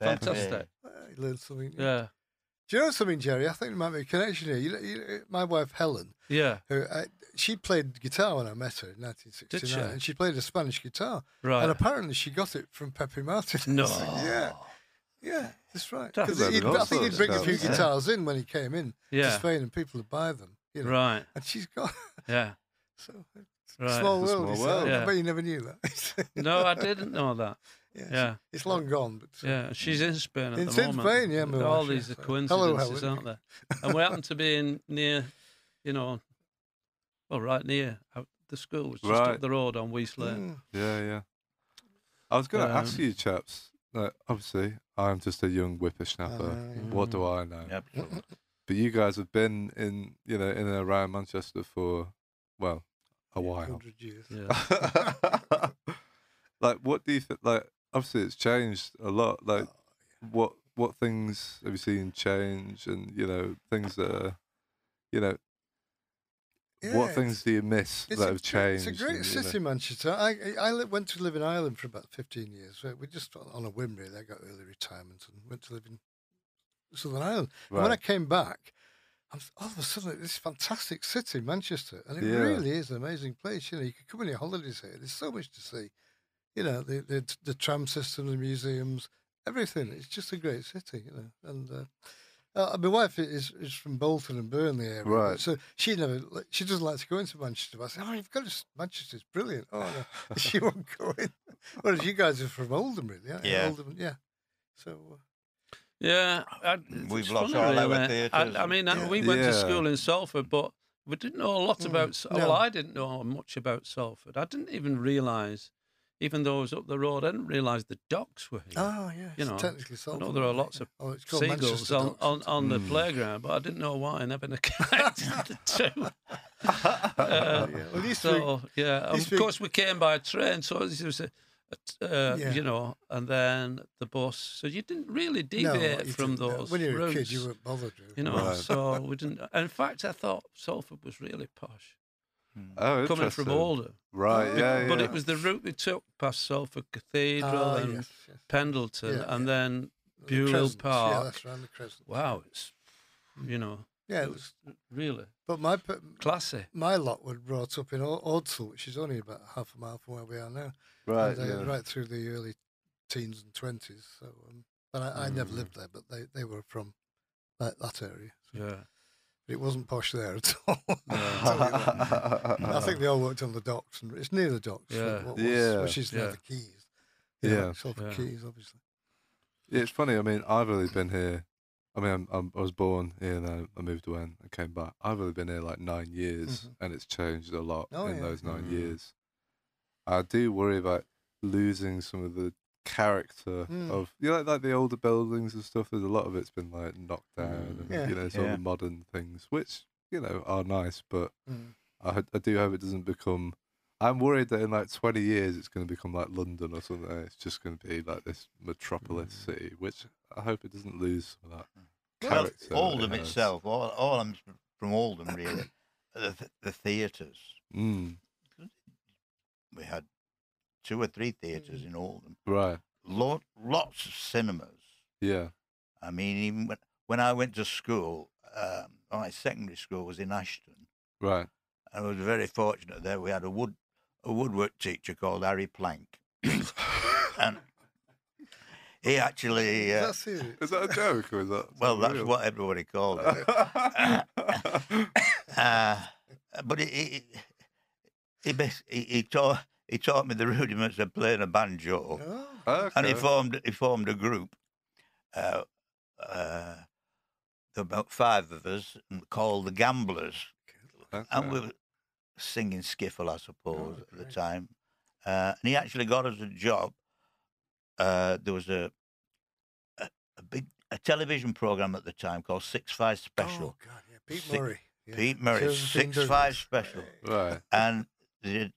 Fantastic. Uh, learned something. Yeah. Do you know something, Jerry? I think there might be a connection here. You, you, my wife Helen, Yeah. who uh, she played guitar when I met her in 1969, Did she? and she played a Spanish guitar, Right. and apparently she got it from Pepe Martin. No. <laughs> yeah, yeah, that's right. That's Because very I think he'd bring a few yeah. guitars in when he came in to yeah. Spain, and people would buy them. You know, Right. and she's got <laughs> Yeah. so Right. small It's world. small he said. world. I bet you never knew that. <laughs> No, I didn't know that. <laughs> yeah, Yeah. it's long gone, but uh, Yeah, she's in Spain at It's the in moment. Spain, yeah, my All these yeah. are So- coincidences, Hello, aren't there? And we happen to be in near, you know, well, right near the school, was just Right. up the road on Weaste Lane. mm, Yeah. Yeah. I was going to ask Um, you, chaps. Like, obviously, I'm just a young whippersnapper. know, yeah. What do I know? Absolutely. But you guys have been in, you know, in and around Manchester for, well, a while. 100 years. Yeah. <laughs> like, what do you think? Like, obviously, it's changed a lot. Like, Oh, what what things have you seen change, and you know, things that are, you know, yeah, what things do you miss that have gr- changed? It's a great and, you know- city, Manchester. I I, I li- went to live in Ireland for about fifteen years. We- We just on- on a whim, really. I got early retirement and went to live in Southern Ireland. And when I came back, I'm all of a sudden this fantastic city, Manchester, and it Yeah. really is an amazing place. You know, you could come on your holidays here. There's so much to see. You know, the the, the tram system, the museums, everything. It's just a great city. You know, and. Uh, uh, my wife is is from Bolton and Burnley area, Right. So she never she doesn't like to go into Manchester. But I said, "Oh, you've got to Manchester's brilliant." Oh, no. <laughs> she won't go in. <laughs> Whereas you guys are from Oldham, really? aren't you? Yeah. Oldham, yeah. So uh, Yeah, I, We've it's lost funny, all our theatres I, I mean, uh, Yeah. we went to school in Salford, but we didn't know a lot Mm, about. Sa- no. Well, I didn't know much about Salford. I didn't even realise, even though I was up the road, I didn't realise the docks were here. oh yeah, You it's know, technically Salford. I solved. know there are lots of oh, it's called seagulls Manchester on, Docks. on, on the Mm. playground, but I didn't know why. I never <laughs> connected the two. <laughs> Uh, yeah. Well, these three- so yeah, of three- course we came by train, so it was a, a t- uh, Yeah. you know, and then the bus. So you didn't really no, deviate you from didn't, no. those When you were routes. a kid, you weren't bothered. really. You know, Right. so we didn't. In fact, I thought Salford was really posh, Oh, coming from Alder, Right. Oh, Yeah. But yeah. it was the route we took past Salford Cathedral Ah, and yes, yes. Pendleton, Yeah, and yeah. then The Buell Crescents, Yeah, Park. that's around the crescent. wow, it's you know, Yeah, it it was. was really But my pe- classy. my lot were brought up in Al- which is only about half a mile from where we are now. right. and, uh, Yeah. right through the early teens and twenties. So, um, but I, I never Mm. lived there. But they, they were from that, that area. So Yeah. it wasn't posh there at <laughs> all. Yeah. I'll tell you that. I think <laughs> they all worked on the docks, and it's near the docks. Yeah. what was, Yeah. which is now Yeah. the Quays. Yeah. Salford Yeah. Quays, obviously. Yeah, it's funny. I mean, I've only been here. I mean, I'm, I'm, I was born here and I, I moved away and I came back. I've only been here like nine years Mhm. and it's changed a lot Oh, in yeah. those 9 Mm. years. I do worry about losing some of the character Mm. of, you know, like, like the older buildings and stuff. There's a lot of it's been like knocked down Mm. and, Yeah. you know, some Yeah. of modern things, which, you know, are nice, but Mm. I, I do hope it doesn't become. I'm worried that in like 20 years it's going to become like London or something. It's just going to be like this metropolis Mm. city, which I hope it doesn't lose some of that Well, character. that it Oldham itself, all, all I'm from Oldham really, <coughs> the, th- the theatres. Mm, We had two or three theatres in Oldham. right. Lot, lots of cinemas. Yeah. I mean, even when, when I went to school, um, my secondary school was in Ashton. Right. And I was very fortunate there. We had a wood a woodwork teacher called Harry Plank, <coughs> and he actually Is uh, that serious? Is that a joke or is that? <laughs> well, that's real? what everybody called it. <laughs> Uh, but he he he, he, he taught he taught me the rudiments of playing a banjo, Oh, okay. and he formed he formed a group. Uh, uh, there were about five of us, called the Gamblers, okay. and we were- singing skiffle, I suppose, Oh, at the time. Uh, and he actually got us a job. Uh, there was a, a a big a television program at the time called Six Five Special. Oh, God, yeah. Pete Six- Murray. yeah. Pete Murray, Josephine Six Five Special, Right. and they did,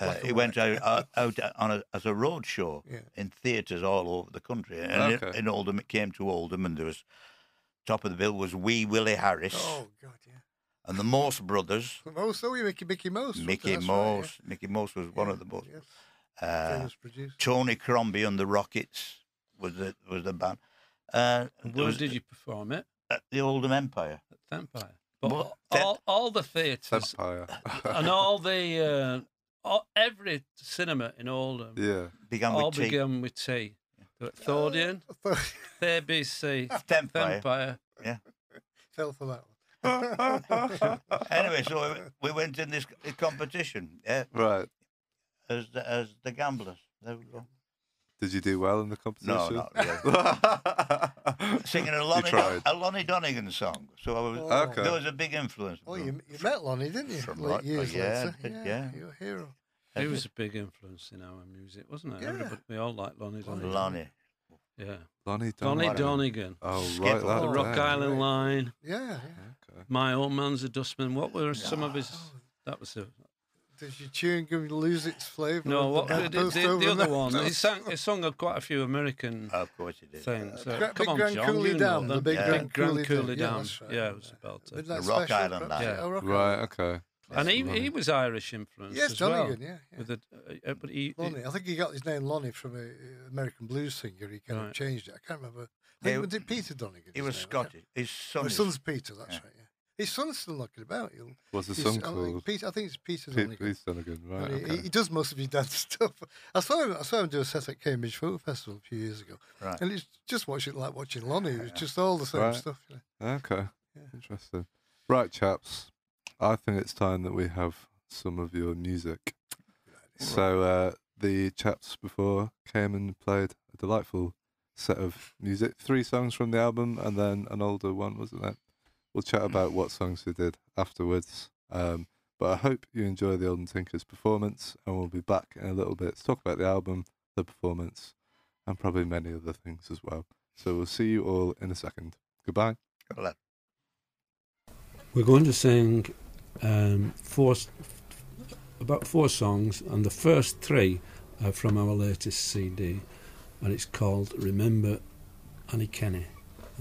uh, Black and he went out, out, out on a, as a road show Yeah. in theatres all over the country. And in- Okay. in Oldham, it came to Oldham, and there was top of the bill was Wee Willie Harris Oh, God, yeah. and the Most brothers. <laughs> Most, oh, yeah, Mickey, Mickey Mouse. Mickey That's right, yeah. Most. Mickey Most was one Yeah, of the most. yes, Uh, famous. Tony Crombie and the Rockets was the was the band. Uh, where was did you perform it? at the Oldham Empire. At the Empire. But Well, all, that- all, all the theatres Empire. <laughs> and all the uh, all, every cinema in Oldham yeah. Began all with T. began with T. Thordian, I thought ABC, Empire. Empire. fell for that one. <laughs> Anyway, so we went in this competition yeah, Right. As the, as the gamblers. There we go. Did you do well in the competition? No, not really. <laughs> <laughs> Singing a Lonnie, tried. a Lonnie Donegan song. So I was, Oh. Okay. there was a big influence. Oh, you, you met Lonnie, didn't you? From Late Rock- years yeah, later. did, yeah, yeah. You're a hero. He was a big influence in our music, wasn't it? Yeah. Everybody, we all liked Lonnie Donegan. Lonnie. Yeah. Lonnie Lonnie Donegan. Donegan. Oh, right. That The Oh, Rock down. Island right. Line. Yeah, yeah. Okay. My Old Man's a Dustman. What were some of his. That was a. does your chewing gum lose its flavour? No, of what the, the, the, the, other one? He sang. He sung a- quite a few American Of course he did. things. So, Gra- come Big on, Grand John, Coulee you know Down, the. Big Yeah. Grand Grand Coulee Coulee Down. Down. that's right, Yeah, it was about it. The Rock Special, Island perhaps? Line. Oh, Right. Okay. And he, he was Irish influenced Yes, as Donegan, well. yeah. yeah. With the, uh, but he, he- Lonnie. I think he got his name Lonnie from an American blues singer. He kind Right. of changed it. I can't remember. I He- think, was it Peter Donegan? He was name? I Scottish. His Oh, his son's Peter, that's yeah. right, yeah. His son's still knocking about. He'll, What's his he's- think called? Peter, I think it's Peter Pete, Donegan. Pete Donegan. Right. He, Okay. he does most of his dance <laughs> stuff. I saw him. I saw him do a set at Cambridge Folk Festival a few years ago, Right. and it's just watching like watching Lonnie. It was just all the same Right. stuff. You know. Okay. Yeah. Interesting. Right, chaps. I think it's time that we have some of your music. So uh, the chaps before came and played a delightful set of music. Three songs from the album and then an older one, wasn't it? We'll chat about what songs we did afterwards. Um, but I hope you enjoy the Oldham Tinkers performance and we'll be back in a little bit to talk about the album, the performance, and probably many other things as well. So we'll see you all in a second. Goodbye. Well, that- We're going to sing um, four, about four songs, and the first three are from our latest CD, and it's called Remember Annie Kenney.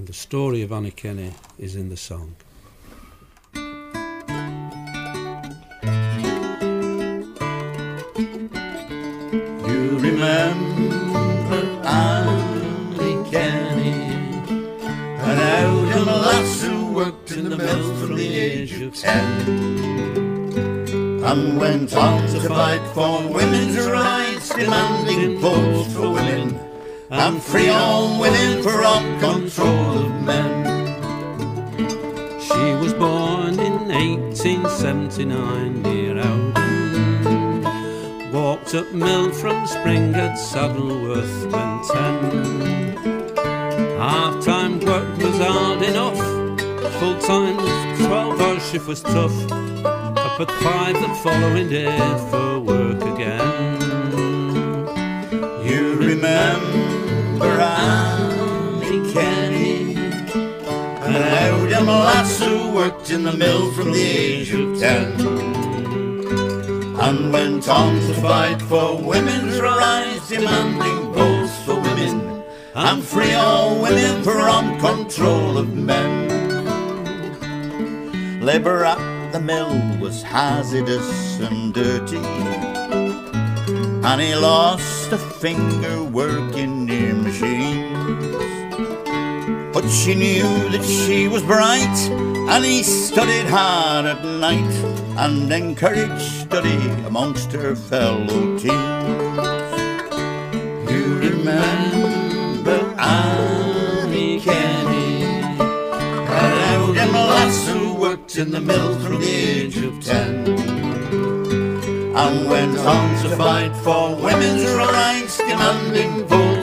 And the story of Annie Kenney is in the song. You remember Annie Kenney, an Oldham lass who worked in the mill from the age of ten, and went on to fight for women's rights, demanding votes for women and free all women from control of men. She was born in 1879 near Oldham. Walked up mill from Spring at Saddleworth when ten. Half time work was hard enough, full time 12 hour shift was tough. Up at five the following day for work again. You remember Annie Kenney, an Oldham lass who worked in the mill from the age of ten, and went on to fight for women's rights, demanding votes for women and free all women from control of men. Labour at the mill was hazardous and dirty and he lost a finger working But she knew that she was bright, and he studied hard at night and encouraged study amongst her fellow teens. You remember Annie Kenney, an Oldham lass who worked in the mill from the age of ten and went on to fight for women's rights, demanding votes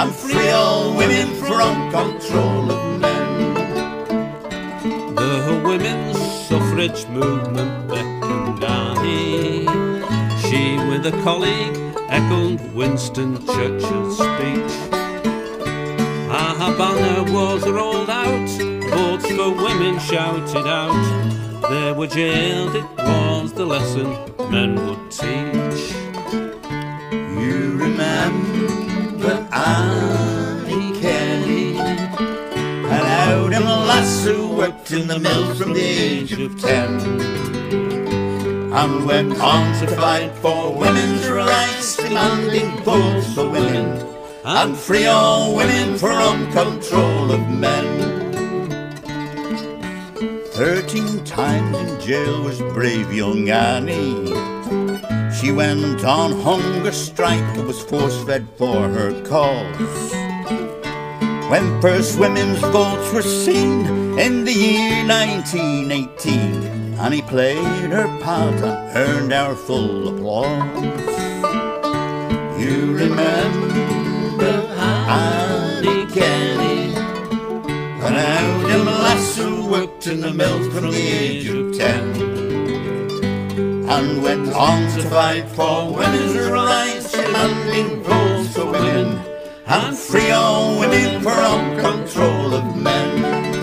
and free all women from control of men. The women's suffrage movement beckoned Annie. She, with a colleague, echoed Winston Churchill's speech. Our banner was rolled out, votes for women shouted out. They were jailed, it was the lesson men would teach. Who worked in the mill from the age of ten, and went on to fight for women's rights, demanding votes for women and free all women from control of men. Thirteen times in jail was brave young Annie. She went on hunger strike and was force fed for her cause. When first women's votes were seen in the year 1918, Annie played her part and earned our full applause. You remember Annie Kenney, an Oudham lass who worked in the mills from the age of ten and went on to fight for women's rights, demanding votes for women and free all women from control of men.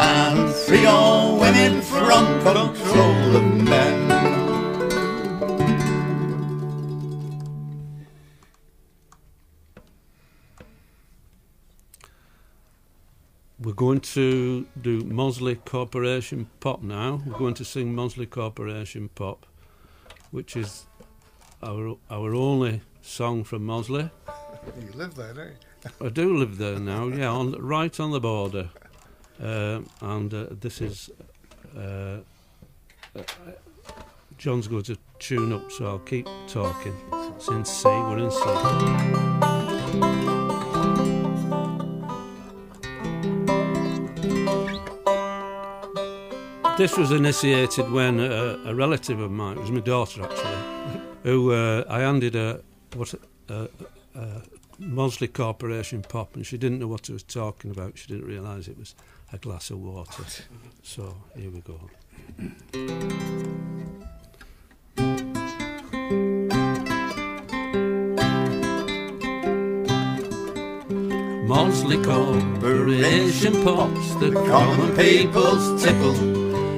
And free all women from control of men. We're going to do Mossley Corporation Pop now. We're going to sing Mossley Corporation Pop, which is our our only song from Mossley. You live there, don't you? I do live there now, yeah, on right on the border, and uh, this is uh, uh, John's going to tune up, so I'll keep talking. It's C. We're in C. This was initiated when uh, a relative of mine, it was my daughter actually, who uh, I handed a what uh, uh, Mossley Corporation pop, and she didn't know what I was talking about. She didn't realise it was a glass of water. So here we go. Mossley Corporation pops, the Common people's tipple.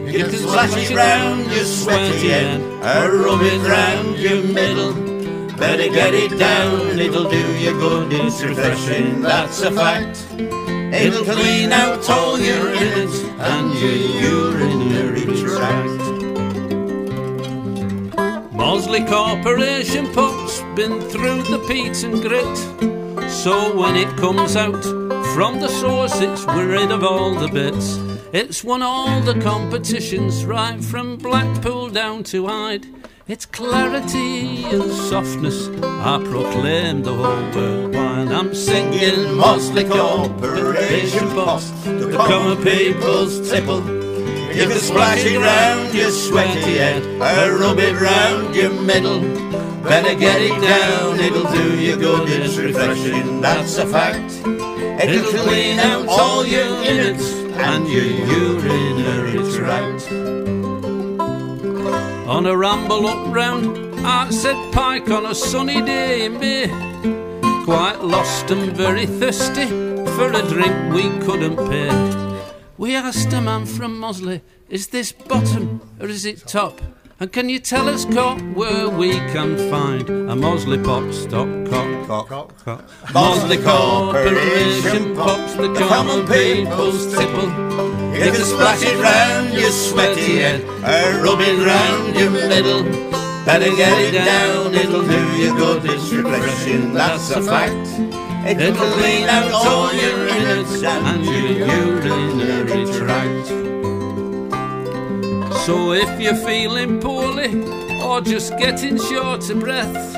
You can splash it round your sweaty head or rub it round your middle. Better get it down, it'll do you good, it's refreshing, that's a fact. It'll clean out all your innards and your urinary tract. Mossley Corporation pop's been through the peat and grit. So when it comes out from the source, it's rid of all the bits. It's won all the competitions, right from Blackpool down to Hyde. Its clarity and softness are proclaimed the whole world while I'm singing Mossley Corporation pops, the common people's tipple. You can splash it round your sweaty head or rub it round your middle. Better get it down, it'll do you good, it's refreshing, that's a fact. It'll clean out all your innards and your urinary tract. On a ramble up round Hartshead Pike on a sunny day in May. Quite lost and very thirsty for a drink we couldn't pay. We asked a man from Mossley, is this bottom or is it top? And can you tell us, Cock, where we can find a Mossley pop stop cock? cock. Mossley Corporation pops the common people's tipple. You can splash it round your sweaty head or uh, rub it round your middle. Better get it down, it'll do you good, it's refreshing, that's a fact. It'll clean out all your innards and your urinary tract. So if you're feeling poorly or just getting short of breath,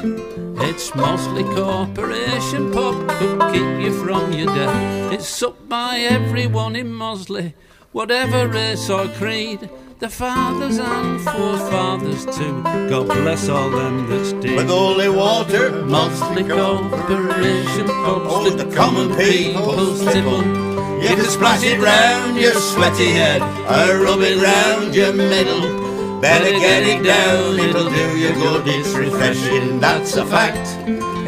it's Mossley Corporation Pop could keep you from your death. It's sucked by everyone in Mossley, whatever race or creed. The fathers and forefathers too. God bless all them that's dear. With holy water, Mossley Corporation Pubs, Oh, the the common common people's people's tipple. tipple. You can splash it round your sweaty head or rub it round your middle. Better get it down, it'll do you good, it's refreshing, that's a fact.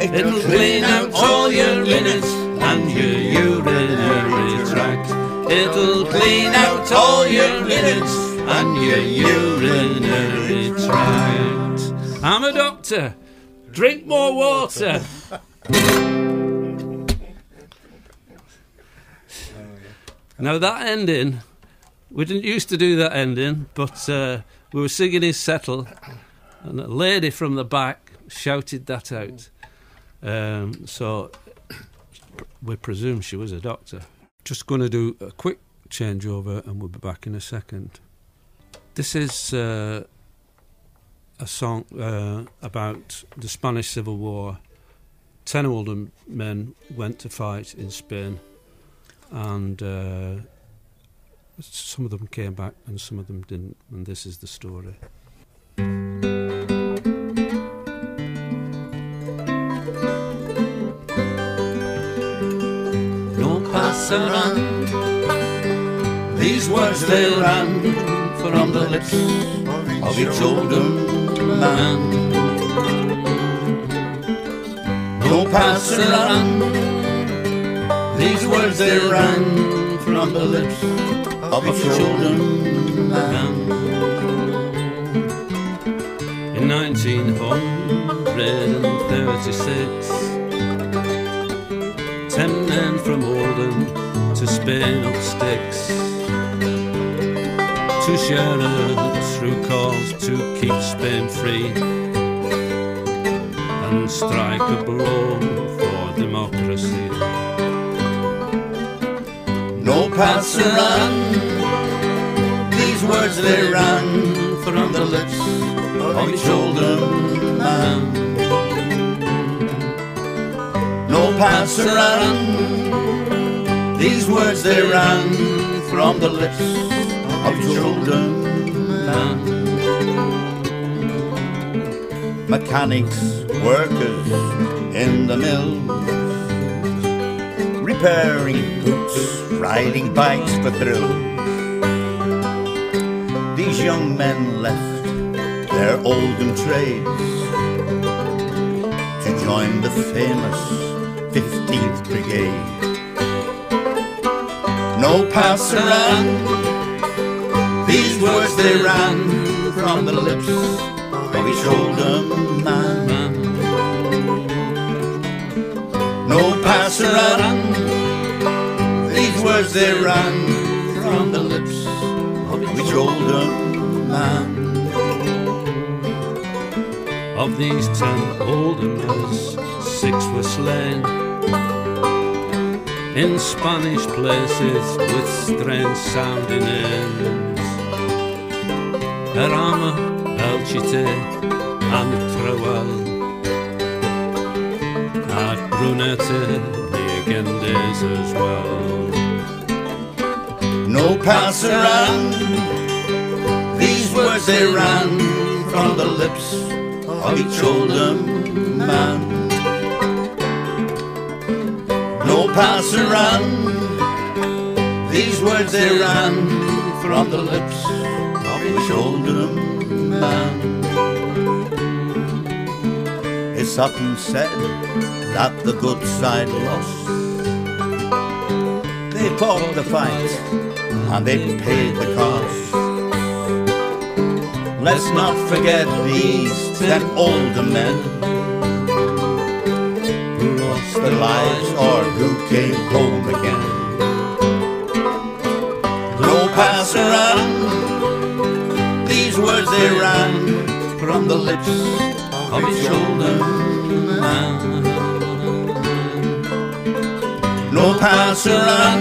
It'll clean out all your innards and your urinary tract. It'll clean out all your innards and your urinary tract. I'm a doctor. Drink more water. now that ending, we didn't used to do that ending, but uh, we were singing his settle, and a lady from the back shouted that out. Um, so we presume she was a doctor. Just going to do a quick changeover, and we'll be back in a second. This is. Uh, a song uh, about the Spanish Civil War. Ten older men went to fight in Spain, and uh, some of them came back and some of them didn't. And this is the story. Pasaran. These words they ran from the lips of each older man. No pasaran. These words they ran from the lips of each older man. In 1936, ten men from Oldham to spin up sticks to share a true cause to keep Spain free and strike a blow for democracy. No paths to run, These words they ran from the lips of each older man. No pasaran. These words they ran from the lips of man. Mechanics, workers in the mills repairing boots, riding bikes for thrills. These young men left their olden trades to join the famous 15th Brigade. No pasaran, these words they ran from the lips of each older man. No pasaran. These words they ran from the lips of each older man. Of these ten older men, six were slain in Spanish places with strange sounding names. Jarama, Belchite, and Teruel. At Brunete, the Agendes as well. No pasaran. These words they ran from the lips of each older man. No around. These words they ran from the lips of each older man. It's often said that the good side lost. They fought the fight and they paid the cost. Let's not forget these ten older men who lost their lives or came home again. No pasaran, these words they ran from the lips of each older man. No pasaran,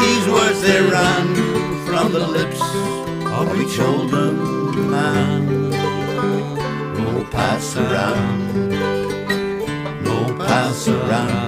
these words they ran from the lips of each older man. No pasaran, no pasaran, no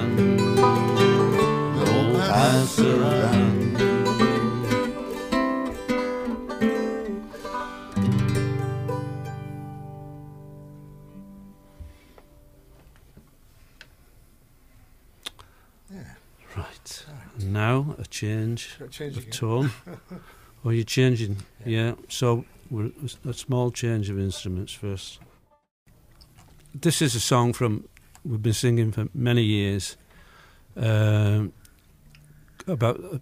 change Got to change of tone. <laughs> or you're changing, Yeah. yeah. So we're, a small change of instruments first. This is a song from we've been singing for many years um, about a,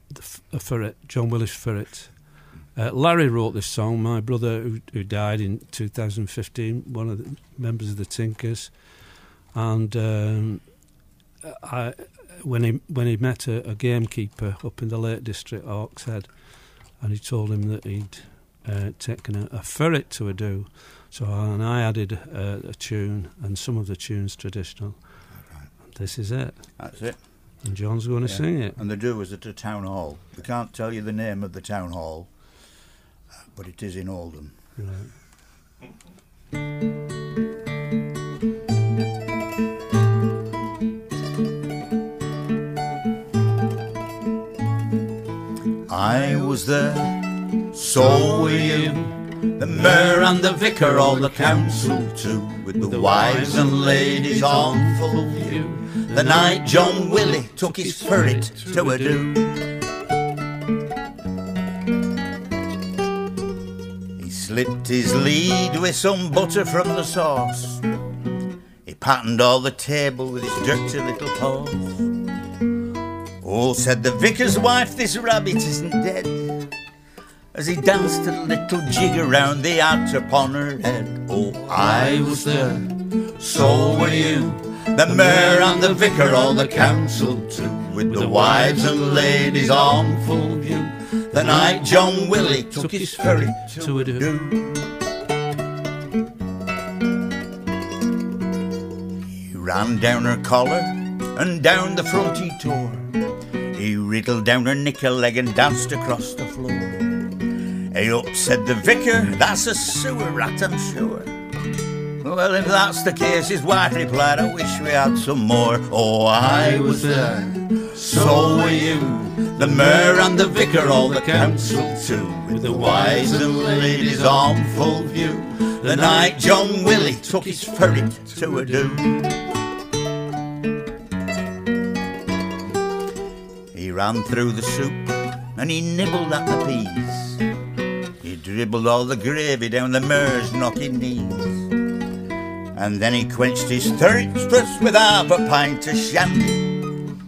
a ferret, John Willie's ferret. Uh, Larry wrote this song. My brother, who, who died in 2015, one of the members of the Tinkers, and um, I, when he when he met a, a gamekeeper up in the Lake District, Hawkshead, and he told him that he'd uh, taken a, a ferret to a do. So and I added uh, a tune, and some of the tunes traditional. This is it, That's it. and John's going to Yeah. sing it. And the do was at a town hall. We can't tell you the name of the town hall, but it is in Oldham. Right. I was there, so were you. The mayor and the vicar, all the council too, with the wives and ladies on full view. The night John Willie took his ferret to a do. He slipped his lead with some butter from the sauce. He patterned all the table with his dirty little paws. Oh, said the vicar's wife, this rabbit isn't dead. As he danced a little jig around the hat upon her head. Oh, I was there, so were you. The mayor and the vicar, all the council too, with the wives and ladies on full view. The night John Willie took his ferry to a do. He ran down her collar and down the front he tore. He wriggled down her knicker leg and danced across the floor. Hey up, said the vicar, that's a sewer rat, I'm sure. Well, if that's the case, his wife replied, I wish we had some more. Oh, I was there, so were you. The mayor and the vicar, all the council too, with the wives and ladies on full view. The night John Willie took his ferret to a do. Ran through the soup and he nibbled at the peas. He dribbled all the gravy down the mare's knocking knees. And then he quenched his thirst with half a pint of shandy.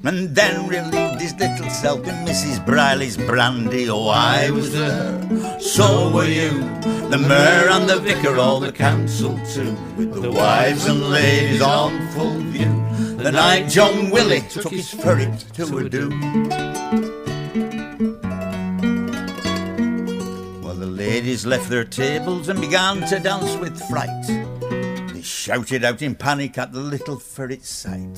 And then relieved his little self in Mrs. Briley's brandy. Oh, I was there, so were you. The mayor and the vicar, all the council too, with the wives and ladies on full view. The night John Willie took his ferret to a do. Well, the ladies left their tables and began to dance with fright. Shouted out in panic at the little ferret's sight.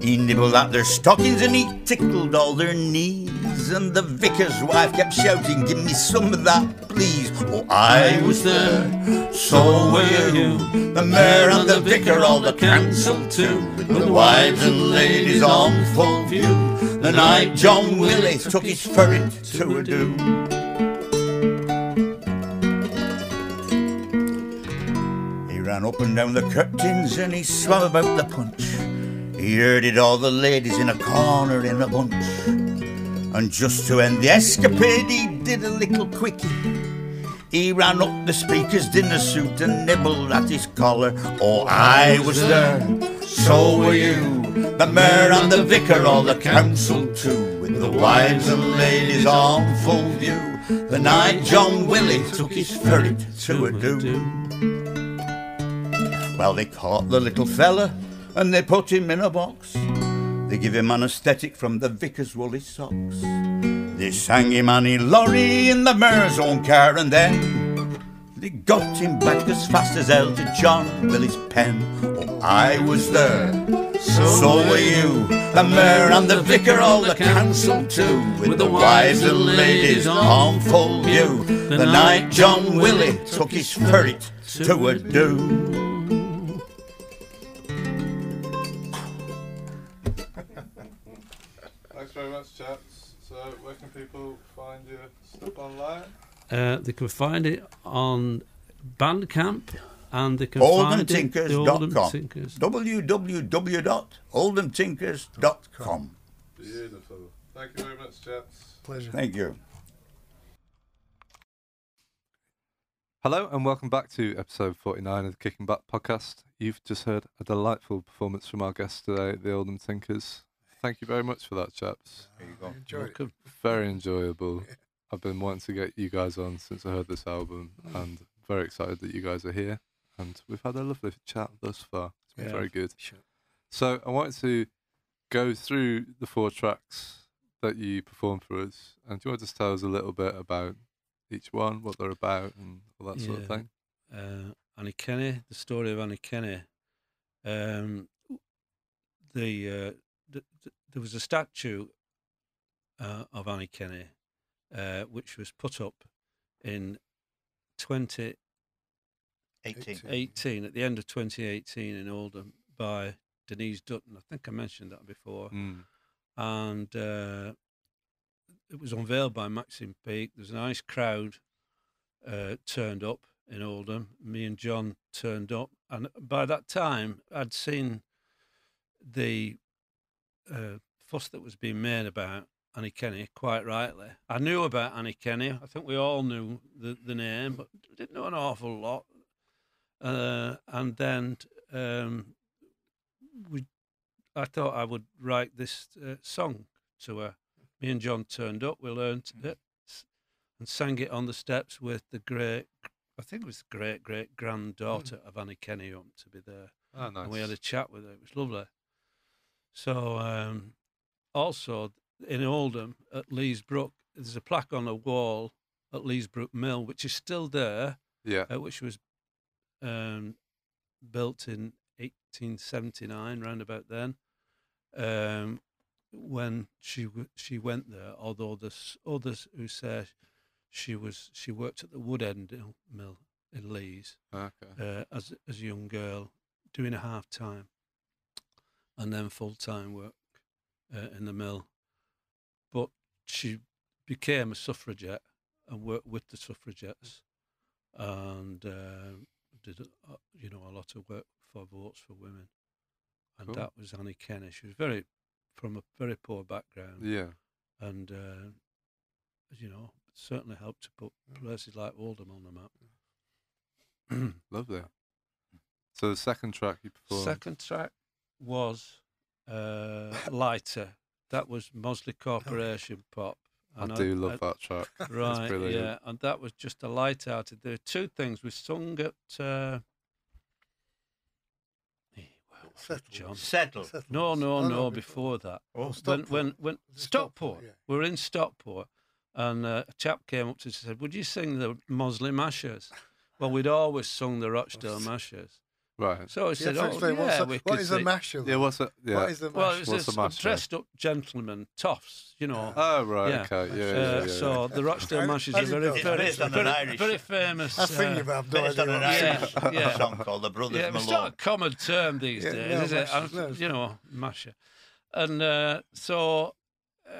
He nibbled at their stockings and he tickled all their knees. And the vicar's wife kept shouting, Give me some of that, please. Oh, I was there, so were you. The mayor and the vicar, all the council too. With the wives and ladies on full view. The night John Willie took his ferret to a do. Ran up and down the curtains and he swam about the punch. He herded all the ladies in a corner in a bunch. And just to end the escapade, he did a little quickie. He ran up the speaker's dinner suit and nibbled at his collar. Oh, I was there, so were you. The mayor and the vicar, all the council too, with the wives and ladies on full view. The night John Willie took his ferret to a do. Well, they caught the little fella and they put him in a box. They give him anaesthetic from the vicar's woolly socks. They sang him on Annie Laurie in the mayor's own car and then they got him back as fast as hell to John Willie's pen. Oh, I was there, so were you. The mayor and the vicar, all the council too, with the wives and ladies on full view. The night John Willie took his ferret to a do. Thanks very much, chaps. So, where can people find your stuff online? Uh, they can find it on Bandcamp and they can find it the Oldham OldhamTinkers.com. Tinkers. www.oldhamtinkers.com. Beautiful. Thank you very much, chaps. Pleasure. Thank you. Hello and welcome back to episode 49 of the Kicking Back podcast. You've just heard a delightful performance from our guest today, the Oldham Tinkers. Thank you very much for that, chaps. There you go. Enjoyed it. Very enjoyable. <laughs> I've been wanting to get you guys on since I heard this album and very excited that you guys are here. And we've had a lovely chat thus far. It's been Yeah. very good. Sure. So I wanted to go through the four tracks that you performed for us. And do you want to just tell us a little bit about each one, what they're about, and all that sort of thing? uh, Annie Kenney, the story of Annie Kenney. Um, the, uh, th- th- there was a statue uh, of Annie Kenney, uh, which was put up in 2018, 18. at the end of 2018 in Oldham by Denise Dutton. I think I mentioned that before. Mm. and uh, it was unveiled by Maxine Peake. There's a nice crowd uh, turned up in Oldham. Me and John turned up, and by that time, I'd seen the uh, fuss that was being made about Annie Kenney. Quite rightly, I knew about Annie Kenney. I think we all knew the the name, but didn't know an awful lot. Uh, and then um, we I thought I would write this uh, song to her. Me and John turned up. We learned it and sang it on the steps with the great, I think it was the great great granddaughter of Annie Kenney up to be there. Oh, nice. And we had a chat with her. It was lovely. So, um, also in Oldham at Lees Brook, there's a plaque on a wall at Lees Brook Mill, which is still there yeah. uh, which was um, built in 1879, round about then. Um, when she w- she went there, although there's others who say she was she worked at the Wood End Mill- Mill in Lees Okay. uh, as as a young girl, doing a half time, and then full time work uh, in the mill. But she became a suffragette and worked with the suffragettes, and uh, did a, you know a lot of work for votes for women, and Cool. that was Annie Kenney. She was very from a very poor background, Yeah. and uh, you know certainly helped to put places like Oldham on the map. <clears throat> Lovely. So the second track you performed. Second track was uh, <laughs> Lighter. That was Mossley Corporation pop. I And do love that track. <laughs> Right, brilliant. yeah, and that was just a light hearted. There are two things we sung at. Uh, eh, well, Settle. John. Settle. Settle. No, no, Oh, no, before that. Oh, When, Stockport. when, when Was it Stockport, Stockport? Yeah. we were in Stockport, and uh, a chap came up to us and said, "Would you sing the Mossley Mashers?" Well, we'd always sung the <laughs> Rochdale Mashers, Right. so I said, have to "Oh, yeah, what's a, we what could is a sing." masher? Yeah, what's it? Yeah. What is the Well, it's What's a a mash, dressed up gentleman, toffs, you know. Oh, right. Yeah. Okay. Yeah. yeah, Uh, yeah, yeah. so the Rochdale I- Mashers I are didn't very, know It's very, based on an very, very famous. I think uh, about no Based on idea an what Yeah, Irish yeah. song called The Brothers yeah, it's not a common term these Yeah, days, no, is it? no, you know, masher. And uh, so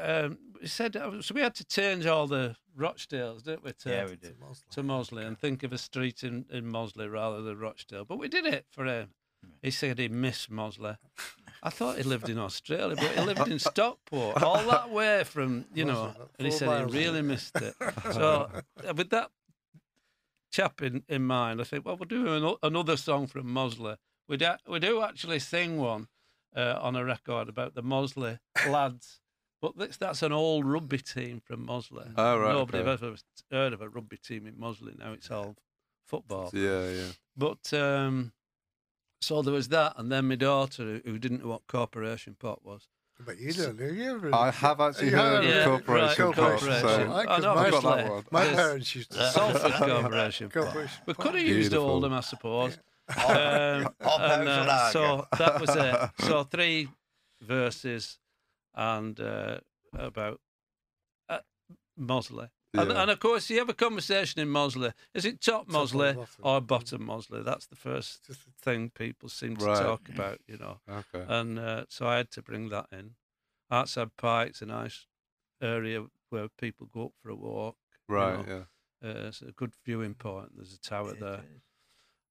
um, he said, so we had to change all the Rochdales, didn't we, to, Yeah, we did. to Mossley and think of a street in, in Mossley rather than Rochdale. But we did it for him. He said he missed Mossley. I thought he lived in <laughs> Australia, but he lived in Stockport, all <laughs> that way from, you know, and he said he really missed it. <laughs> So uh, with that chap in, in mind, I think, well, we'll do ano- another song from Mossley. We do, we do actually sing one uh, on a record about the Mossley lads. But this, that's an old rugby team from Mossley. Oh, right, Nobody okay. ever heard of a rugby team in Mossley. Now it's all football. Yeah. Yeah. But um, so there was that, and then my daughter, who, who didn't know what corporation pot was. But you don't, do you? Really? I have actually You heard Yeah, of Corporation right, Pop, Corporation. so I could no, my, I've got that one. my parents used to say Salford Corporation. Pot. Corporation We could have used Beautiful. Oldham, I suppose. All- Um, <laughs> and, uh, so that was it. <laughs> So three verses and uh, about uh, Mossley. And, Yeah. and of course, you have a conversation in Mossley. Is it top Top or Mossley bottom? or bottom Mossley? That's the first thing people seem to Right. talk about, you know. <clears throat> Okay. And uh, so I had to bring that in. Hartshead Pike's a nice area where people go up for a walk. you Right. know. Yeah. Uh, it's a good viewing point. There's a tower It there.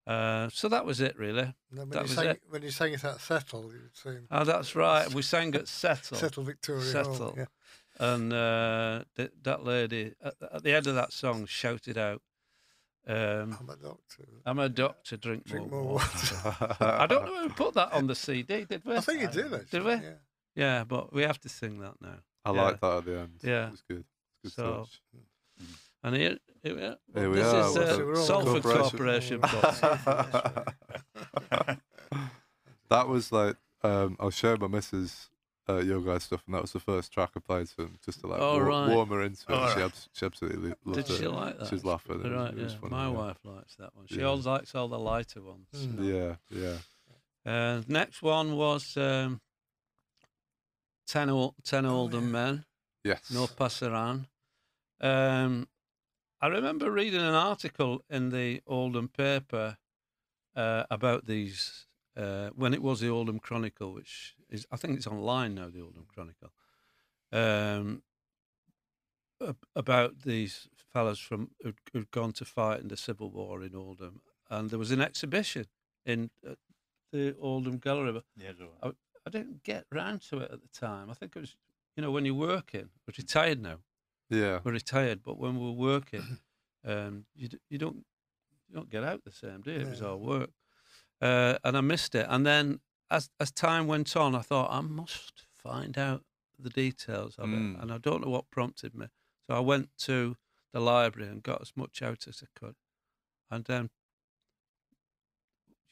Is. Uh, so that was it, really. No, when, That you was sang, it. when you sang it at Settle, you were saying Oh, that's right. We sang at Settle. Settle Victoria Settle. Hall. Yeah. and uh, th- that lady at, at the end of that song shouted out, um, I'm a doctor. "I'm a doctor, drink, Drink more, more water." I don't know who put that on the CD, did we? I think you did actually. Did we? Yeah. Yeah, but we have to sing that now. I Yeah. like that at the end. Yeah. It was good. It's good So- touch. And here, here, we are. Here we this are, is with uh, the Salford Corporation. Corporation. <laughs> that was like um, I was showing my missus uh, your guys stuff, and that was the first track I played to him, just to like Oh, wa- right. warm her into it. Oh, She, right. abs- she absolutely loved Did it. she like that? She was laughing. It was, right, it was yeah. funny, My yeah. wife likes that one. She Yeah. always likes all the lighter ones. Mm. Yeah, yeah. Uh, next one was um, 10, ol- 10 Oh, yeah. Men, Yes. No pasaran. Um, I remember reading an article in the Oldham paper uh, about these uh, when it was the Oldham Chronicle, which is I think it's online now. The Oldham Chronicle um, about these fellows from who'd, who'd gone to fight in the Civil War in Oldham, and there was an exhibition in uh, the Oldham Gallery. all right. I didn't get round to it at the time. I think it was, you know, when you're working. We're retired now. Yeah. We're retired, but when we're working, um, you d- you don't you don't get out the same, day. It was all work, uh, and I missed it. And then as as time went on, I thought I must find out the details of Mm. it, and I don't know what prompted me. So I went to the library and got as much out as I could, and then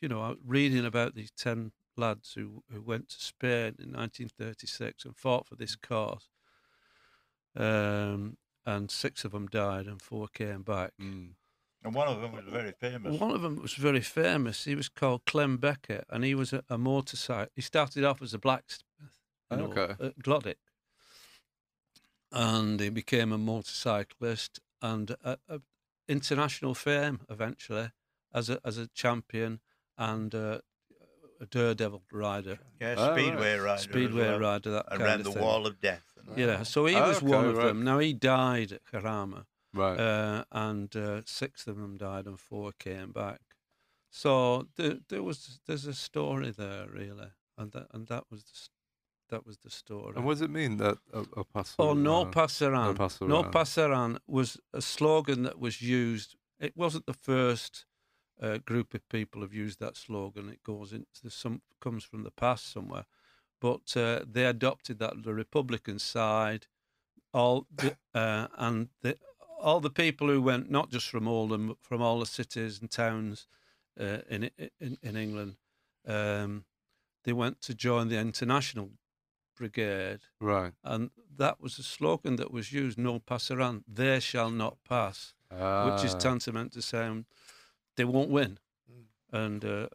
you know, I was reading about these ten lads who who went to Spain in 1936 and fought for this cause. Um, and six of them died and four came back. Mm. And one of them was very famous. One of them was very famous. He was called Clem Beckett, and he was a, a motorcycle. He started off as a blacksmith, you know, Okay. at Glodwick, and he became a motorcyclist and a, a international fame eventually as a as a champion and uh, a daredevil rider, Yeah, Oh, right. Speedway rider. speedway well. rider, that And kind ran of the thing. wall of death. Yeah, so he was one of right. them. Now he died at Jarama, Right. uh, and uh, six of them died, and four came back. So there, there was there's a story there really, and that and that was the, that was the story. and what does it mean that a, Paso? oh, no pasaran. No Paso No was a slogan that was used. It wasn't the first uh, group of people have used that slogan. It goes into some comes from the past somewhere, but uh, they adopted that the Republican side, all the, uh, and the, all the people who went not just from Oldham, but from all the cities and towns uh, in, in in England, um, they went to join the International Brigade Right. and that was a slogan that was used no pasaran they shall not pass which is Ah, tantamount to saying they won't win Mm. and uh,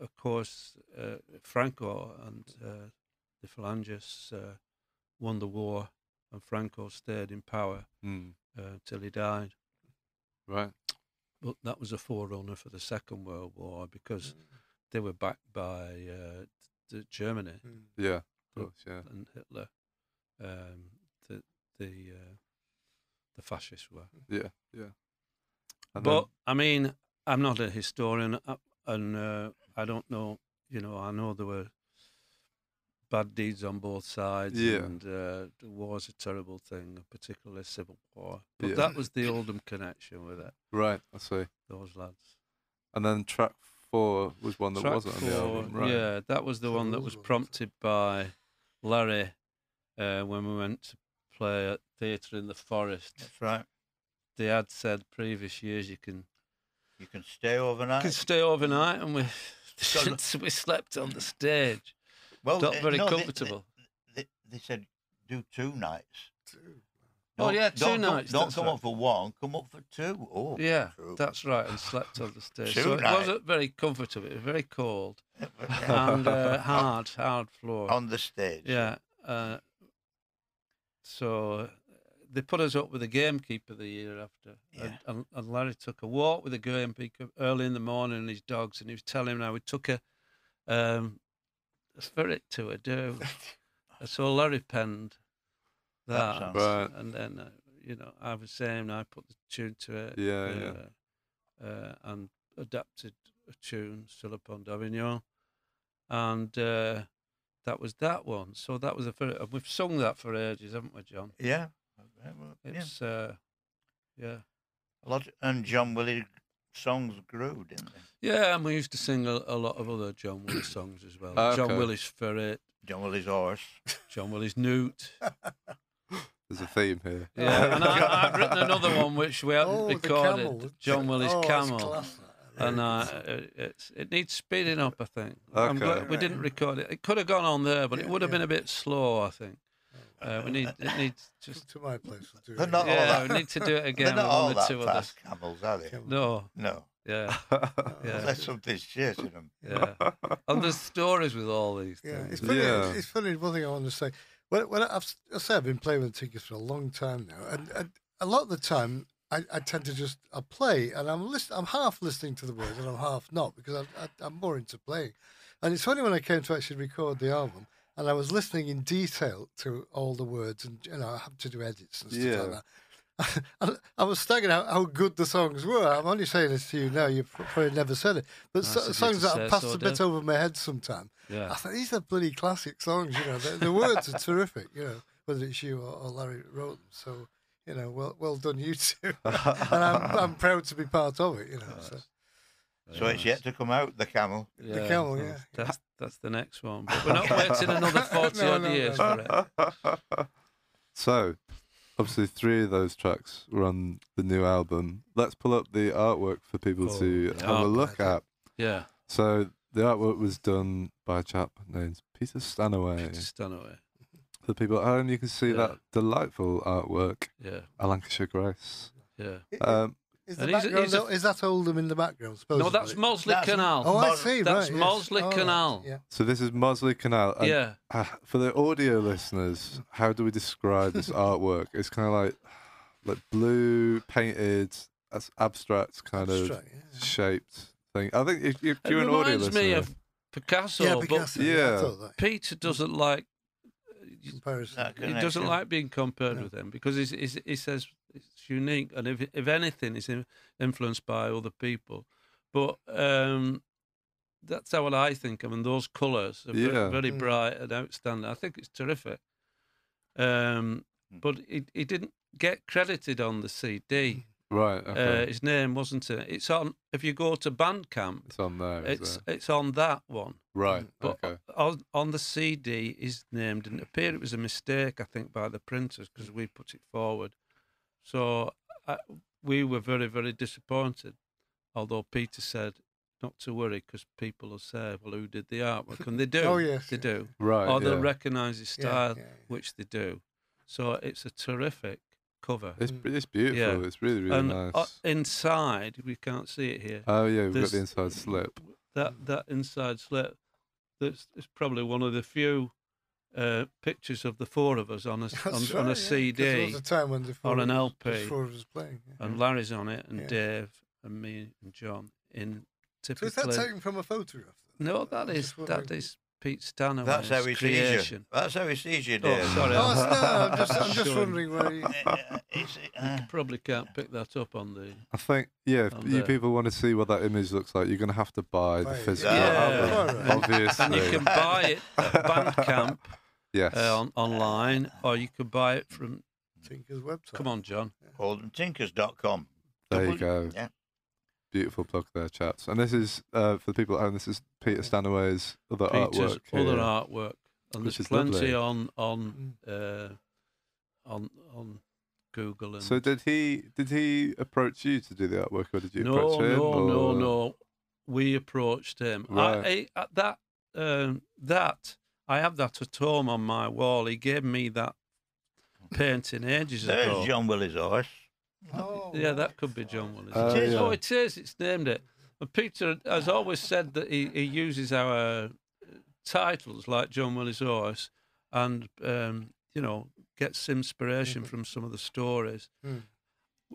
of course uh, franco and uh, the phalangists uh, won the war and franco stayed in power mm, uh, till he died right. but that was a forerunner for the second world war because they were backed by uh, the germany Mm. Yeah. Of But- course. Yeah. and Hitler, um, the the uh, the fascists were. Yeah. Yeah. And but then- I mean, I'm not a historian, uh, and uh, I don't know. You know, I know there were bad deeds on both sides, Yeah. and uh, the war's a terrible thing, particularly civil war. But Yeah. that was the Oldham connection with it. right. I see. Those lads. And then track four was one that Track wasn't on the four, album, right? Yeah, that was the So one that those was ones. prompted by Larry uh, when we went to play at Theatre in the Forest. That's right. They had said previous years you can You can stay overnight. you can stay overnight, and we So- <laughs> we slept on the stage. Well, not uh, very no, comfortable. They, they, they said do two nights. Two. Oh, Don't- yeah, 2 don't come- nights, Don't that's come right. up for one. Come up for two. Oh, Yeah, true. that's right, and slept on the stage. Two so it wasn't very comfortable. It was very cold <laughs> and uh, <laughs> hard, hard floor. on the stage. Yeah. Uh, so uh, they put us up with the gamekeeper the year after. Yeah. And, and, and Larry took a walk with the gamekeeper early in the morning and his dogs, and he was telling him how we took a, um, <laughs> a ferret to a do. I? So Larry penned That that. Right. And then, uh, you know, I was saying I put the tune to it. Yeah, yeah. uh, Uh, and adapted a tune, Sur le pont d'Avignon. And uh, that was that one. So that was a fir- and we've sung that for ages, haven't we, John? Yeah. Yeah, well, yeah. It's uh, yeah, A lot, and John Willie songs grew, didn't they? yeah, and we used to sing a, a lot of other John Willie's songs as well. Ah, John okay. Willis Ferret, John Willie's horse. <laughs> John Willie's Newt. There's a theme here. Yeah, and I, I've written another one which we haven't Oh, recorded. camel. John Willie's oh, Camel. class, and uh, it- it needs speeding up, I think. I'm Okay. glad we didn't record it. It could have gone on there, but it would have yeah. been a bit slow, I think. Uh, we need it needs just to my place. We'll do They're it. not all yeah. that- We need to do it again. <laughs> They're again not all one or that two of fast camels, are they? No, No. yeah, <laughs> yeah, Unless something's chasing them. yeah. And there's stories with all these Yeah, things. it's funny. Yeah. It's funny. One thing I want to say. When, when I, I've, I say I've been playing with the Tinkers for a long time now, and, and a lot of the time I, I tend to just I play, and I'm listen, I'm half listening to the words, and I'm half not because I, I, I'm more into playing. And it's funny when I came to actually record the album, and I was listening in detail to all the words, and you know I had to do edits and stuff Yeah. like that. <laughs> I was staggered how, how good the songs were. I'm only saying this to you now. You've probably never said it, but so, songs that have passed a bit over my head sometime. Yeah, I thought these are bloody classic songs. You know, the, the words are terrific. You know, whether it's you or, or Larry wrote them. So, you know, well, well done, you two. <laughs> and I'm, I'm proud to be part of it. You know, <laughs> so. So it's yet to come out, the camel. yeah. camel, yeah. That's that's the next one. But we're not waiting another <laughs> forty No, odd no, years no. for it. <laughs> so, obviously, three of those tracks were on the new album. Let's pull up the artwork for people Oh, to the have a look at. Yeah, So, the artwork was done by a chap named Peter Stanaway. Peter Stanaway. For people at home, you can see Yeah. that delightful artwork, Yeah, a Lancashire Grace. yeah. Um, Is, the And he's a- background, he's a- is that Oldham in the background? No, that's Mossley That's- Canal. Oh, I see. that's right. Mossley All right, Canal. Yeah. so, this is Mossley Canal. and yeah, Uh, for the audio listeners, how do we describe this <laughs> artwork? It's kind of like like blue painted, as abstract kind Abstract, of yeah. shaped thing. I think if, if you're an audio reminds listener, me of Picasso, yeah, Picasso. yeah. yeah. I thought that. Peter doesn't like Comparison. He doesn't like being compared No. with him because he's, he's, he says it's unique and if if anything, it's in- influenced by other people. But um, that's how I think. I mean, those colours are Yeah. very Mm. bright and outstanding. I think it's terrific. Um, Mm. but he, he didn't get credited on the CD. right, Uh, his name wasn't it. It's on. If you go to Bandcamp, it's on there. it's it? it's on that one. right. But okay, on, on the CD, his name didn't appear. It was a mistake, I think, by the printers because we put it forward. So I, we were very, very disappointed. Although Peter said not to worry because people will say, "Well, who did the artwork?" And they <laughs> do. Oh, yes, they yes, do. right. Or they'll yeah. recognise his style, yeah, yeah. which they do. So it's a terrific cover. It's Mm. it's beautiful. Yeah. It's really really and nice. uh, inside, we can't see it here. oh yeah, we've got the inside slip. that that inside slip, that's it's probably one of the few uh, pictures of the four of us on a on, <laughs> That's on a yeah, CD was a time when the four or an LP. just four of us playing. yeah. and Larry's on it and Yeah. Dave and me and John in So typically is that taken from a photograph? no that is that is Pete Stanaway's That's how he sees you. That's how he sees you, Oh, sorry. Oh, it's- no, I'm just, I'm <laughs> just Showing- wondering where you... <laughs> Uh, it's, uh, Probably can't pick that up on the. I think yeah. If On you there. people want to see what that image looks like, you're gonna have to buy the Buy physical yeah. album. Yeah. Alright. Obviously, And you can buy it at Bandcamp <laughs> yes. uh, on, online, or you can buy it from. Tinker's website. Come on, John. OldhamTinkers.com. there you go. Yeah. Beautiful plug there, chaps. And this is uh, for the people at home. This is Peter Stanaway's other Peter's artwork. other here. artwork, and Which there's is plenty lovely. on on uh, on on Google and. So did he did he approach you to do the artwork, or did you no, approach him? no, no, or- no. We approached him. Right. I, I, that um, that I have that at home on my wall. He gave me that <laughs> painting ages ago. There's John Willie's horse. Oh, Yeah, that could be John Willie's. Oh, it is. yeah. Oh, it is. It's named it. And Peter has always said that he, he uses our uh, titles like John Willie's Horse and, um, you know, gets inspiration Mhm. from some of the stories. Hmm.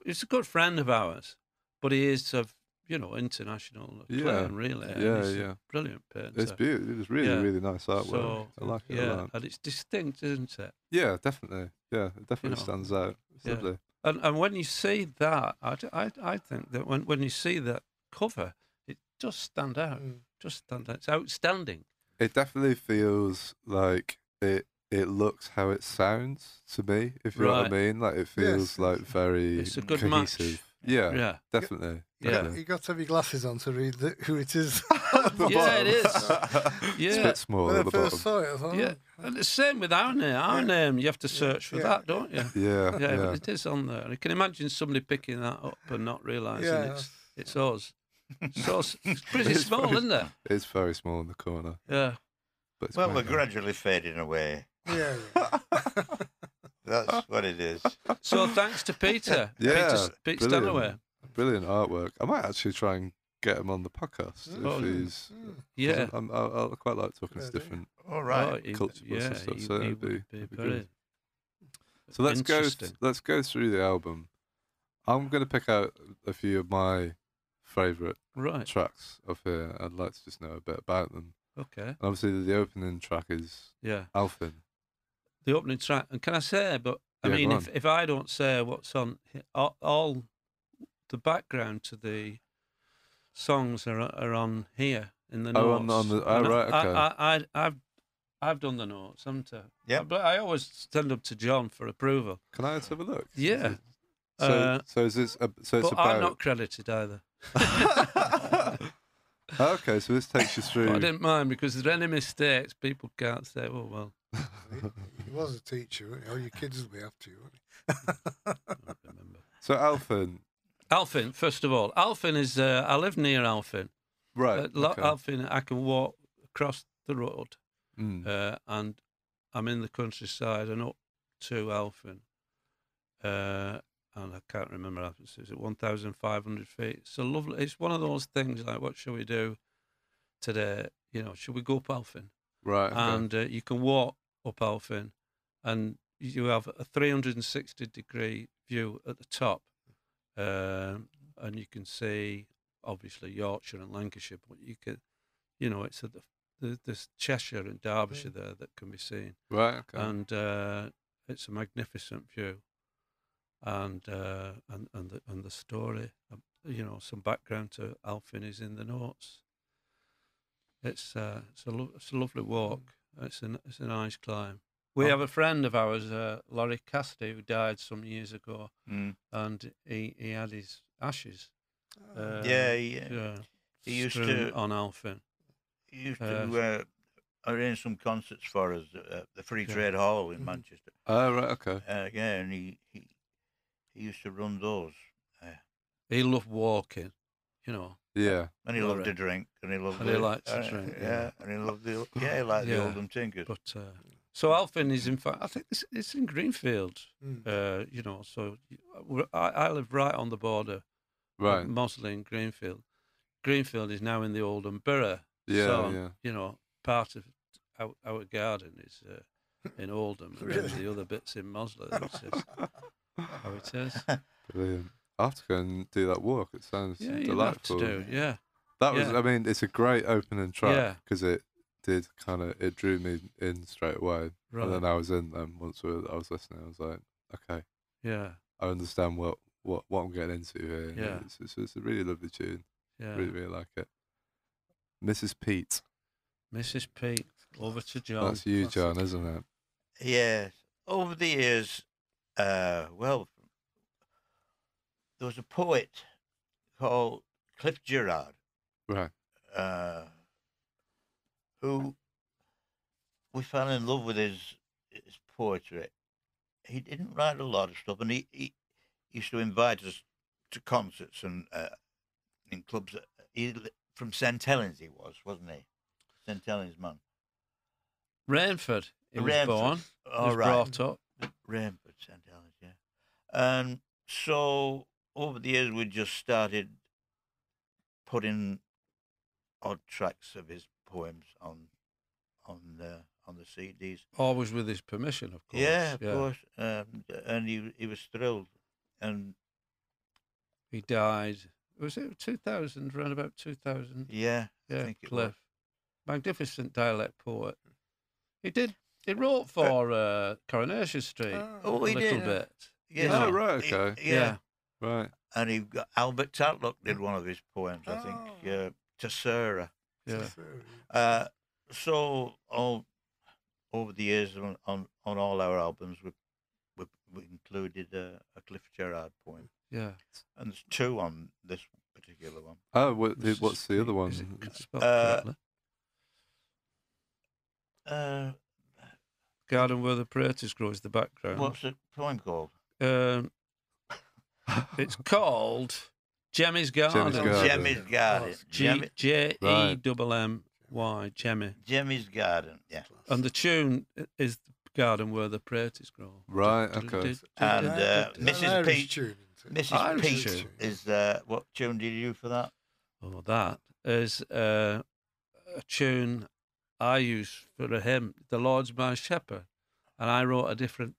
He's a good friend of ours, but he is of, you know, international Yeah. acclaim, really. and Yeah, yeah. Brilliant painter. It's beautiful. It was really, Yeah. really nice artwork. So, I like it a yeah, lot. and it's distinct, isn't it? Yeah, definitely. Yeah, it definitely know, stands out. It's yeah. lovely. And and when you see that, I, I, I think that when, when you see that cover, it does stand out. Mm. Just stand out. It's outstanding. It definitely feels like it. It looks how it sounds to me. If you know what I mean, like it feels Yes. like very It's a good match. Cohesive. Yeah, Yeah. definitely. Yeah. definitely. You got to have your glasses on to read the, who it is. <laughs> <laughs> Yeah, it is. <laughs> yeah, It's a bit small when at I the first bottom. saw it, I thought, Yeah, oh, and the same with our name. Our name, you have to search for yeah. that, don't you? Yeah, Yeah, yeah. but it is on there. You can imagine somebody picking that up and not realising yeah, it's it's us. So s- it's pretty small, isn't it? It's very small in the corner, Yeah. but it's Well, very we're nice. gradually fading away. yeah, yeah. That's <laughs> what it is. So thanks to Peter. <laughs> Yeah, Peter, Pete brilliant. Stanaway. Brilliant artwork. I might actually try and get him on the podcast Oh, if yeah. he's. Mm. Yeah. I'm, I, I quite like talking to different. All right. Oh, he- Culture yeah, and stuff, he- so he that'd be- be be. So let's go. Let's go through the album. I'm going to pick out a few of my favourite Right. tracks of here. I'd like to just know a bit about them. Okay. And obviously, the opening track is Yeah. Alphin. The opening track. And can I say, but I Yeah, mean, if, if I don't say what's on, all, all the background to the songs are are on here in the notes. Oh, on the- on the- oh, And I- right, okay. I, I, I, I've I've done the notes, haven't I? Yeah. But I always send them to John for approval. Can I just have a look? Yeah. So, Uh, so is this? A, so it's but I'm not credited either. <laughs> okay, so this takes you But I didn't mind because if there are any mistakes, people can't say, "Oh well." <laughs> He was a teacher. wasn't he? All your kids will be after you. won't they? I remember. So Alphin, <laughs> Alphin, first of all, Alphin is. Uh, I live near Alphin. right? Uh, lo- okay. Alphin, I can walk across the road, Mm. uh, and I'm in the countryside and up to Alphin. Uh, and I can't remember. how- Is it 1,500 feet? It's a lovely. It's one of those things like, what shall we do today? You know, should we go up Alphin? right. Okay. and uh, you can walk up Alphin, and you have a 360 degree view at the top, um, and you can see obviously Yorkshire and Lancashire, but you can, you know, it's at the, the there's Cheshire and Derbyshire there that can be seen, right. Okay. and uh, it's a magnificent view, and uh, and and the and the story, um, you know, some background to Alphin is in the notes. It's uh, it's a lo- it's a lovely walk. It's a it's a nice climb. We Oh. have a friend of ours, uh, Laurie Cassidy, who died some years ago, Mm. and he, he had his ashes. Uh, Yeah, yeah. yeah, He used to- on Alphin. He used Uh, to uh, arrange some concerts for us at the Free Yeah. Trade Hall in Mhm. Manchester. oh, right. Okay. Uh, yeah, and he, he he used to run those. Uh, He loved walking, you know. Yeah. and he loved right. to drink, and he loved And he liked to uh, drink, Yeah, yeah. and he loved the <laughs> yeah, he liked Yeah. the Oldham Tinkers. But uh, so Alphin is in fact, I think it's, it's in Greenfield. Mm. Uh, you know, so I, I live right on the border Right. Mosley and Greenfield. Greenfield is now in the Oldham Borough. Yeah. so, yeah. You know, part of our, our garden is uh, in Oldham, and then Really? the other bits in Mosley. That's just <laughs> how it is. Brilliant. I have to go and do that walk. It sounds Yeah, you have delightful. to do. Yeah, That was. Yeah. I mean, it's a great opening track because it did kind of it drew me in straight away, right. and then I was in them once we were, I was listening. I was like, okay, yeah, I understand what what what I'm getting into here. Yeah. It's, it's, it's a really lovely tune. yeah. Really, really like it. Mrs. Pete. Mrs. Pete, over to John. That's you, classic. John, isn't it? Yes. Over the years, uh, well, there was a poet called Cliff Gerard Right. uh, who we fell in love with his his poetry. He didn't write a lot of stuff, and he, he used to invite us to concerts and uh, in clubs. He from St Helens, he was, wasn't he? St Helens man. Rainford, he was born, All was right. brought up. Rainford, St Helens, yeah. And so over the years, we just started putting odd tracks of his poems on on the on the CDs. Always with his permission, of course. yeah, of course. Um, and he he was thrilled, and He died. Was it 2000, around about 2000? yeah, I Yeah, think it was. Cliff. Magnificent dialect poet. He did. He wrote for uh, Coronation Street Oh, a he little did. bit. Yeah, Oh, he- right, he- okay. yeah. Right. and he got Albert Tatlock did one of his poems, I think, Oh. uh, to Sarah. Yeah. Uh, so all over the years on on, on all our albums, we we, we included a, a Cliff Gerard poem, Yeah. and there's two on this particular one. Oh, what, This what's the other one? It Uh. Uh, Garden where the Praties grow is the background. what's the poem called? Um, it's called Jemmy's Garden. Garden. Jemmy's Garden. G Jemmy, J E double M Y Jemmy. Jemmy's Garden. Yeah. And the tune is the Garden where the Praties grow. Right, okay. And uh, Is that an Mrs. Irish Pete. isn't? Mrs. Irish Pete is uh, what tune did you do for that? Oh, that is uh, a tune I use for a hymn, "The Lord's My Shepherd," and I wrote a different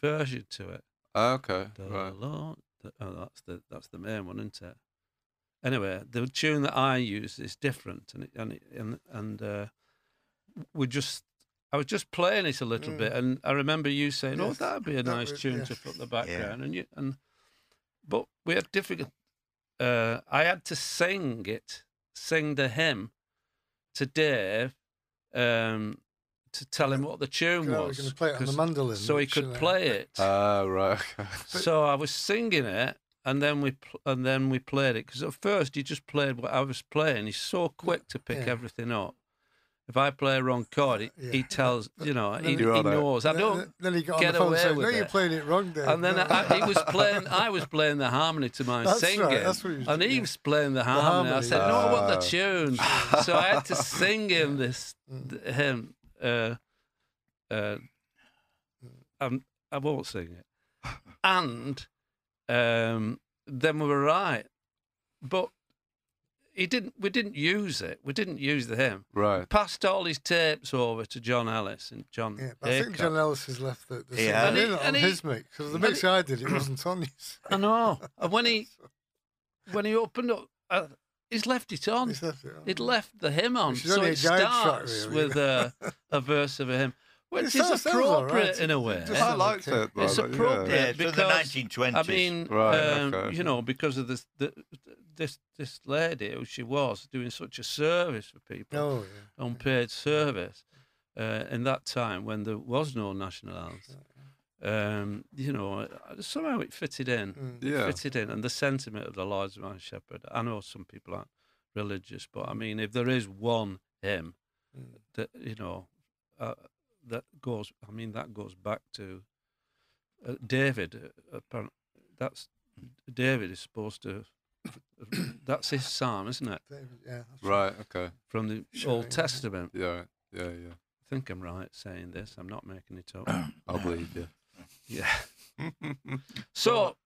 version to it. Ah, okay, The right. Lord, the, oh, that's the that's the main one, isn't it? Anyway, the tune that I use is different, and it, and it, and and uh, we just. I was just playing it a little Mm. bit, and I remember you saying, "Oh, that'd be a that nice would- tune yeah. to put the background." And you and, but we had difficult. Uh, I had to sing it, sing the hymn, to Dave, um, to tell him what the tune You was, play it on the 'cause- mandolin. so he could play it. <laughs> Ah, right. So I was singing it, and then we pl- and then we played it because at first he just played what I was playing. He's so quick to pick Yeah. everything up. If I play a wrong chord, he, he Yeah. tells you know he, he You're knows. I then- don't. Then he got get on the phone away saying, with "No, you're it." playing it wrong, Dave." And then No. I, he was <laughs> playing. I was playing the harmony to my That's right, that's what he was and he was playing the harmony. I harmony. said, "No, I want Ah. the tune." so I had to sing him this <laughs> Mm. him. Uh, uh, um, I won't sing it. <laughs> And um, then we were right, but he didn't. We didn't use it. We didn't use the hymn. Right. Passed all his tapes over to John Ellis and John. Yeah, I think John Ellis has left the, the Yeah. And he- in on and he- his mix because the mix he- I did it wasn't on his. I know. <laughs> And when he when he opened up, uh, he's left it on. He's left it on. He'd left the hymn on, so it guide track, starts really. with a, <laughs> a verse of a hymn, which It is sounds- sounds appropriate right. in a way. Just I liked it. though, It's like, yeah. appropriate. Yeah, so the 1920s. I mean, Right, um, okay. you know, because of this, the, this this lady who she was doing such a service for people, Oh yeah. unpaid service, uh, in that time when there was no national health. Um, you know, uh, somehow it fitted in. Mm. It Yeah. fitted in, and the sentiment of the Lord's my shepherd. I know some people aren't religious, but I mean, if there is one hymn Mm. that you know uh, that goes, I mean, that goes back to uh, David. Uh, apparent, that's David is supposed to. <coughs> That's his psalm, isn't it? David, yeah. Right. Okay. From the Sure, Old yeah. Testament. Yeah. Yeah. Yeah. I think I'm right saying this. I'm not making it up. <coughs> I'll believe you. Yeah. <laughs> So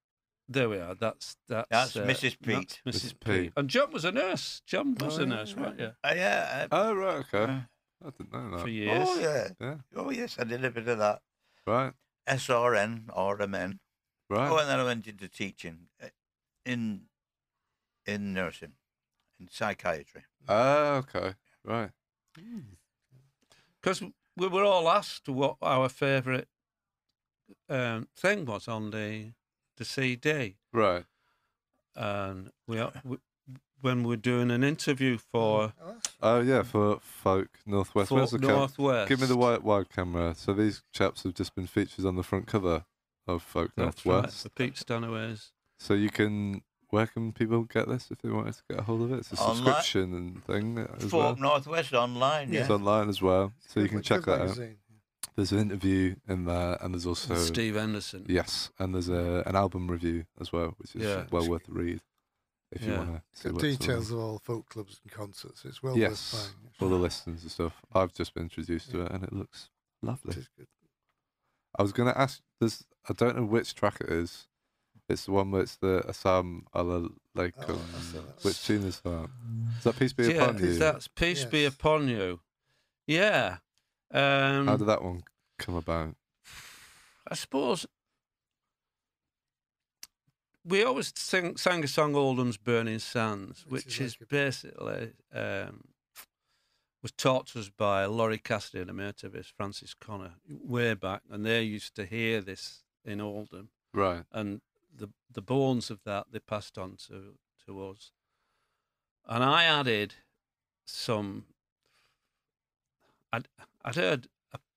there we are. That's that's, That's uh, Mrs. that's Pete. Mrs. Mrs. Pete. Pete. And John was a nurse. John was Oh, a yeah, nurse, yeah. weren't you? Uh, yeah. uh, oh right. Okay. uh, I didn't know that. For years. oh yeah. Yeah. Oh yes, I did a bit of that. Right. SRN, RMN. Right. Oh, and then I went into teaching uh, in in nursing, in psychiatry. Ah. okay. Right. Because we were all asked what our favourite um, thing was on the the CD, Right. and we, are- we when we're doing an interview for Oh, Oh yeah, for folk northwest. Where's Folk the cam- Northwest. Give me the wide wide camera. So these chaps have just been featured on the front cover of folk That's right, northwest. for Pete Stanaway's. So you can. Where can people get this if they wanted to get a hold of it? It's a Online. subscription and thing as well. Folk Northwest online. Yeah. It's online as well, so you can good check that out. Magazine. There's an interview in there, and there's also Steve Anderson. yes, and there's a an album review as well, which is Yeah. well worth a read if you Yeah. want to It's see got what's details of all the folk clubs and concerts. It's well Yes. worth buying. all the listings and stuff. I've just been introduced to it, and it looks lovely. It is good. I was going to ask. There's I don't know which track it is. It's the one where it's the Assam Ala Lake. Oh, I see that. which tune is that? Is that Peace Be yeah, Upon You? that's peace be Yes. upon you. Yeah. Um, How did that one come about? I suppose we always sing, sang a song, Oldham's Burning Sands, Which which, is is, like basically um, was taught to us by Laurie Cassidy and a mate of his, Francis Connor, way back, and they used to hear this in Oldham, Right. and the the bones of that they passed on to to us, and I added some I'd I'd heard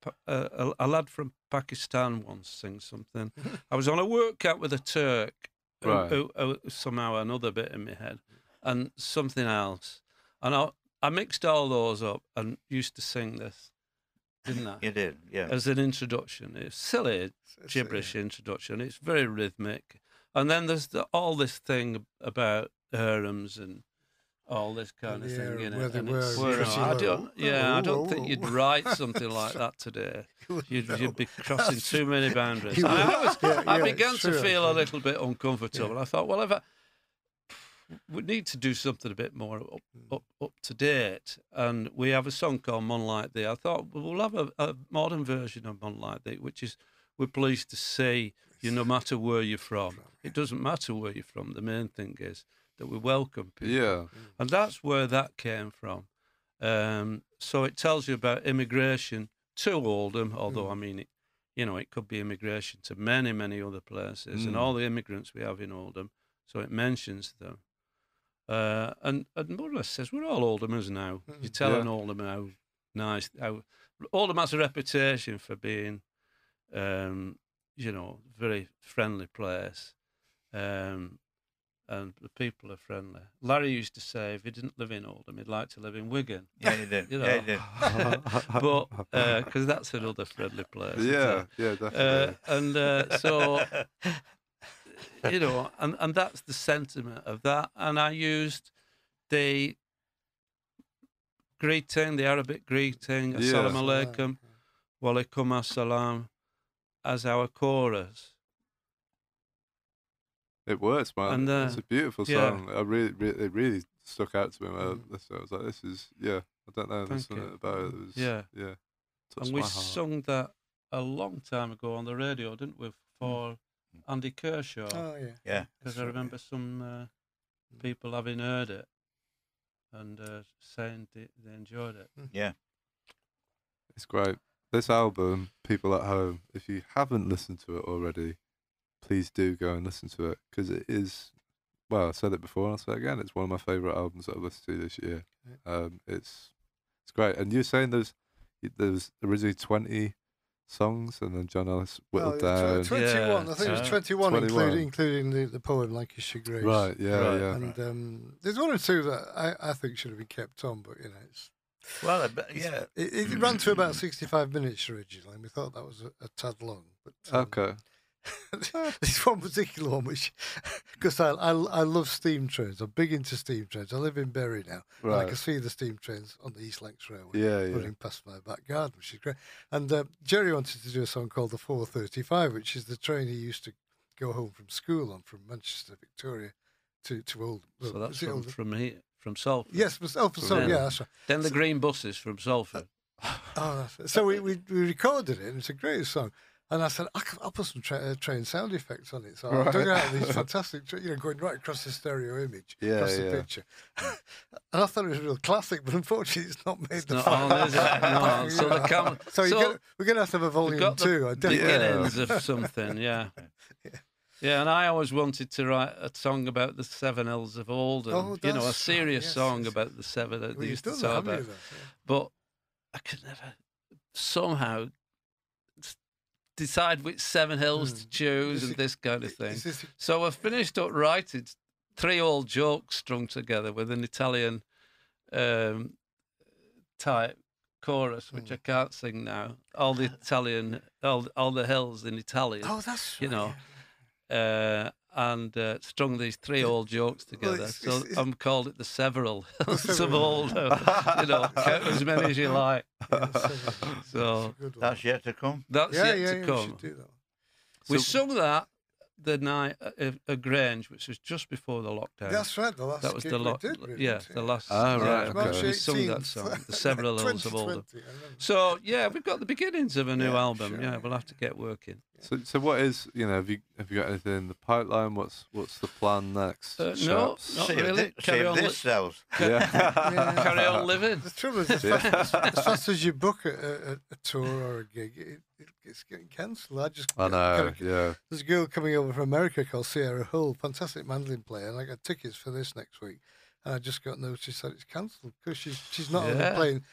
a, a, a, lad from Pakistan once sing something. <laughs> I was on a workout with a Turk, Right. who, who somehow another bit in my head, and something else, and I I mixed all those up and used to sing this, didn't I? <laughs> You did, yeah. As an introduction, it's silly It's- gibberish yeah. introduction. It's very rhythmic, and then there's the, all this thing about harems and all this kind of Yeah, thing in where it. they and were it's, you know, I don't, yeah, I don't think you'd Oh. write something like that <laughs> today. You'd, you'd be <laughs> crossing too many <laughs> boundaries. I, was, Yeah, I began it's to true, feel a little bit uncomfortable. I thought, well, if I we need to do something a bit more up, Hmm. up, up to date, and we have a song called "Moonlight Thee." I thought well, we'll have a, a modern version of "Moonlight Thee," which is we're pleased to see you, no matter where you're from. It doesn't matter where you're from. The main thing is that we welcome people. Yeah. And that's where that came from. Um, so it tells you about immigration to Oldham, although I mean, it, you know, it could be immigration to many, many other places, and Mm. all the immigrants we have in Oldham. So it mentions them. Uh, and and more or less says we're all Oldhamers now. You Mm. tell Yeah. an Oldham how nice, how Oldham has a reputation for being, um, you know, very friendly place. Um, and the people are friendly. Larry used to say if he didn't live in Oldham, he'd like to live in Wigan. Yeah, he did. <laughs> You Yeah, know. you did. <laughs> but because that's another friendly place. isn't yeah, it? yeah, Uh, definitely. and uh, so you know, and, and that's the sentiment of that. And I used the greeting, the Arabic greeting, Yeah. Assalamu alaikum, wa alaikum assalam, as our chorus. It works, man. And, uh, it's a beautiful yeah. song. I really, really, it really stuck out to me. When I, Mm. listened. I was like, "This is, yeah." I don't know. There's Thank something you. about it. That was, Yeah. yeah. and we sung that a long time ago on the radio, didn't we, for Andy Kershaw? Oh yeah. Yeah. Because That's I right, remember some uh, people having heard it and uh, saying they, they enjoyed it. Yeah. It's great. This album, people at home, if you haven't listened to it already, please do go and listen to it because it is. Well, I said it before and I'll say it again. It's one of my favorite albums that I've listened to this year. Um, it's it's great. And you're saying there's there was originally twenty songs, and then John Ellis whittled Well, down. tw- Twenty-one. I think it was twenty-one, 21. including including the, the poem Lancashire Grace. right. Yeah. Right. Yeah. And um, there's one or two that I, I think should have been kept on, but you know, it's Well, I bet- yeah. it, it ran to about sixty-five minutes originally. and We thought that was a, a tad long, but um, Okay. <laughs> There's one particular one which, because I, I I love steam trains. I'm big into steam trains. I live in Bury now, and I can see the steam trains on the East Lancs Railway Yeah. Yeah. running past my back garden, which is great. And uh, Jerry wanted to do a song called the 435, which is the train he used to go home from school on from Manchester, Victoria, to to Oldham. So Well, that's from, Oldham? from here, from Salford. Yes, from oh, for sorry, Yeah. yeah, that's right. Then the green buses from Salford. Oh, so we, we we recorded it, and it's a great song. And I said, I will I'll put some tra- uh, train sound effects on it. So I dug out <laughs> these fantastic, tra- you know, going right across the stereo image, Yeah, across the picture. <laughs> and I thought it was a real classic, but unfortunately, it's not made the not final. on, is it? <laughs> No, so the cam- So, you so get, we're going to have to have a volume got the two. I definitely. beginnings of something, yeah. Yeah, and I always wanted to write a song about the Seven Hills of Oldham. Oh, you know, a serious yes, song about the seven that Well, they you've used to done talk that, haven't about. you? Yeah. But I could never somehow s- decide which seven hills to Mm. choose and this kind of thing. So I finished up writing three old jokes strung together with an Italian um, type chorus, which Mm. I can't sing now. All the <laughs> Italian, all, all the hills in Italian, Oh, that's you know, uh, and uh, strung these three old jokes together. it's- so it's- I'm called it the several <laughs> hills of several. Oldham. Uh, you know, <laughs> count as many as you like. Yeah. So That's a good one. That's yet to come. that's yeah, yet yeah, to yeah, we come. should do that. We So- sung that the night uh, at, at Grange, which was just before the lockdown. That's right. The last that was the we lo- did, really, yeah, the last. Ah, yeah, right, March okay. We sung that song, the Several Hills <laughs> of Oldham. 2020, So yeah, we've got the beginnings of a new Yeah, album. sure, yeah, yeah. we'll have to get working. So, so what is you know? Have you have you got anything in the pipeline? What's what's the plan next? Uh, no, chaps? not Save really. thi- Carry save on li- this sells. <laughs> Yeah. <laughs> Carry on living. The trouble is, as Yeah. fast, as, as fast as you book a, a, a tour or a gig, it, it, it's getting cancelled. I just I know. got Yeah. There's a girl coming over from America called Sierra Hull, fantastic mandolin player, and I got tickets for this next week. And I just got notice that it's cancelled because she's she's not only playing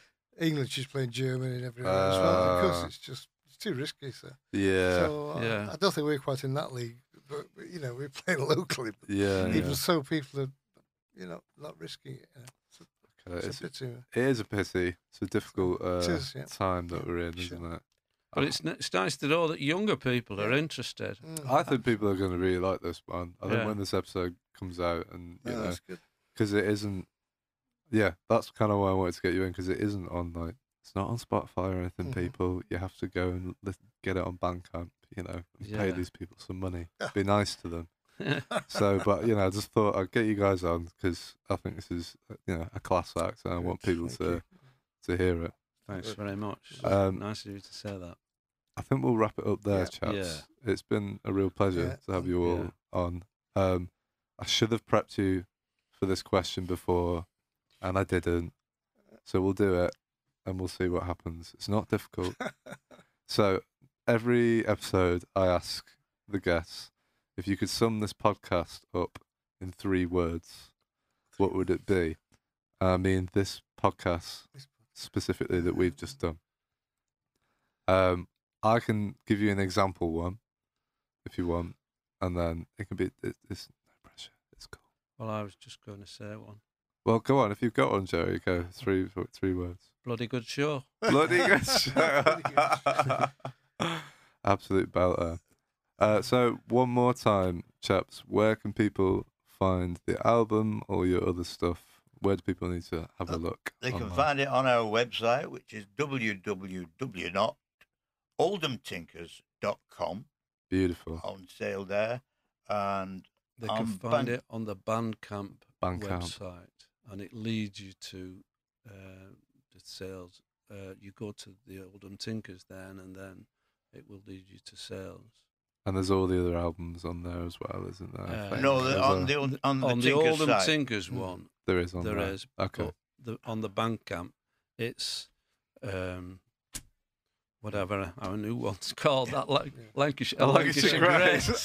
English she's playing German and everywhere as well. Of course, it's just it's too risky. So, Yeah, so uh, Yeah. I don't think we're quite in that league. But you know, we <laughs> play locally. But yeah. even yeah. so, people are, you know, not risking it. You know. It's, a, Okay, it's It's, a pity. it is a pity. It's a difficult uh, is, yeah. time that Yeah, we're in, sure. isn't it? But it's, it's nice to know that younger people are interested. Mm. I think people are going to really like this one. I think Yeah. when this episode comes out, and you No, know, because it isn't. Yeah, that's kind of why I wanted to get you in because it isn't on like it's not on Spotify or anything. Mhm. People, you have to go and get it on Bandcamp. You know, and pay these people some money. <laughs> Be nice to them. So, <laughs> but you know, I just thought I'd get you guys on because I think this is uh, you know a class act, and I want people thank to you. to hear it. Thanks very much. Um, nice of you to say that. I think we'll wrap it up there, Yeah. chaps. It's been a real pleasure Yeah. to have you all Yeah. on. Um, I should have prepped you for this question before, and I didn't. So we'll do it, and we'll see what happens. It's not difficult. <laughs> so every episode, I ask the guests if you could sum this podcast up in three words. What would it be? I mean, this podcast specifically that we've just done. Um, I can give you an example one, if you want, and then it can be. It, it's no pressure. It's cool. Well, I was just going to say one. Well, go on. If you've got one, Jerry, go three three words. Bloody good show. Bloody good <laughs> show. Absolute belter. Uh, so one more time, chaps. Where can people find the album or your other stuff? Where do people need to have a Uh, look? They can online? find it on our website, which is www.oldhamtinkers.com Beautiful. on sale there. And They can find Band- it on the Bandcamp, Bandcamp. website, and it leads you to uh, the sales. Uh, you go to the Oldham Tinkers then, and then it will lead you to sales. And there's all the other albums on there as well, isn't there? Uh, no, the, on a- the old- on the, on the Tinkers Oldham side. Tinkers Mm. one, there is on there there. is. Okay. but the, on the Bandcamp, it's um, whatever our new one's called. That like Yeah. Lancashire, oh, A Lancashire, Grace. <laughs>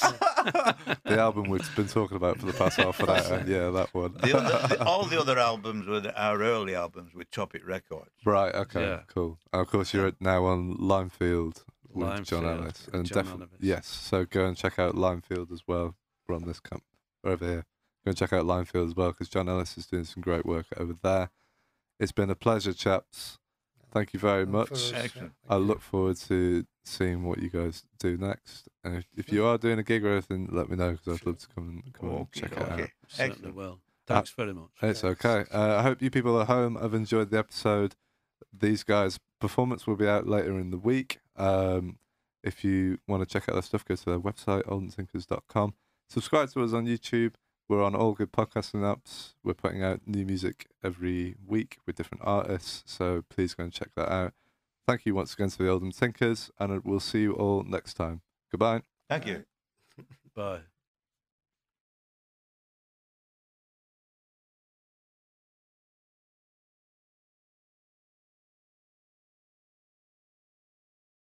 the album we've been talking about for the past half an hour. Yeah, that one. The other, the, <laughs> all the other albums were the, our early albums with Topic Records. right. Okay. Yeah. Cool. And of course, you're now on Limefield with John Ellis, and John defi- Ellis. yes. So go and check out Limefield as well. We're on this camp over here. Go and check out Limefield as well because John Ellis is doing some great work over there. It's been a pleasure, chaps. Thank you very much. Excellent. I look forward to seeing what you guys do next. And if, if you are doing a gig or anything, let me know because I'd Sure. love to come and come and Okay, check it out. okay. Certainly Excellent. will. Thanks very much. It's Thanks. okay. Uh, I hope you people at home have enjoyed the episode. These guys' performance will be out later in the week. Um, if you want to check out their stuff, go to their website, oldhamtinkers.com. Subscribe to us on YouTube. We're on all good podcasting apps. We're putting out new music every week with different artists, so please go and check that out. Thank you once again to the Oldham Tinkers, and we'll see you all next time. Goodbye. Thank you. Bye.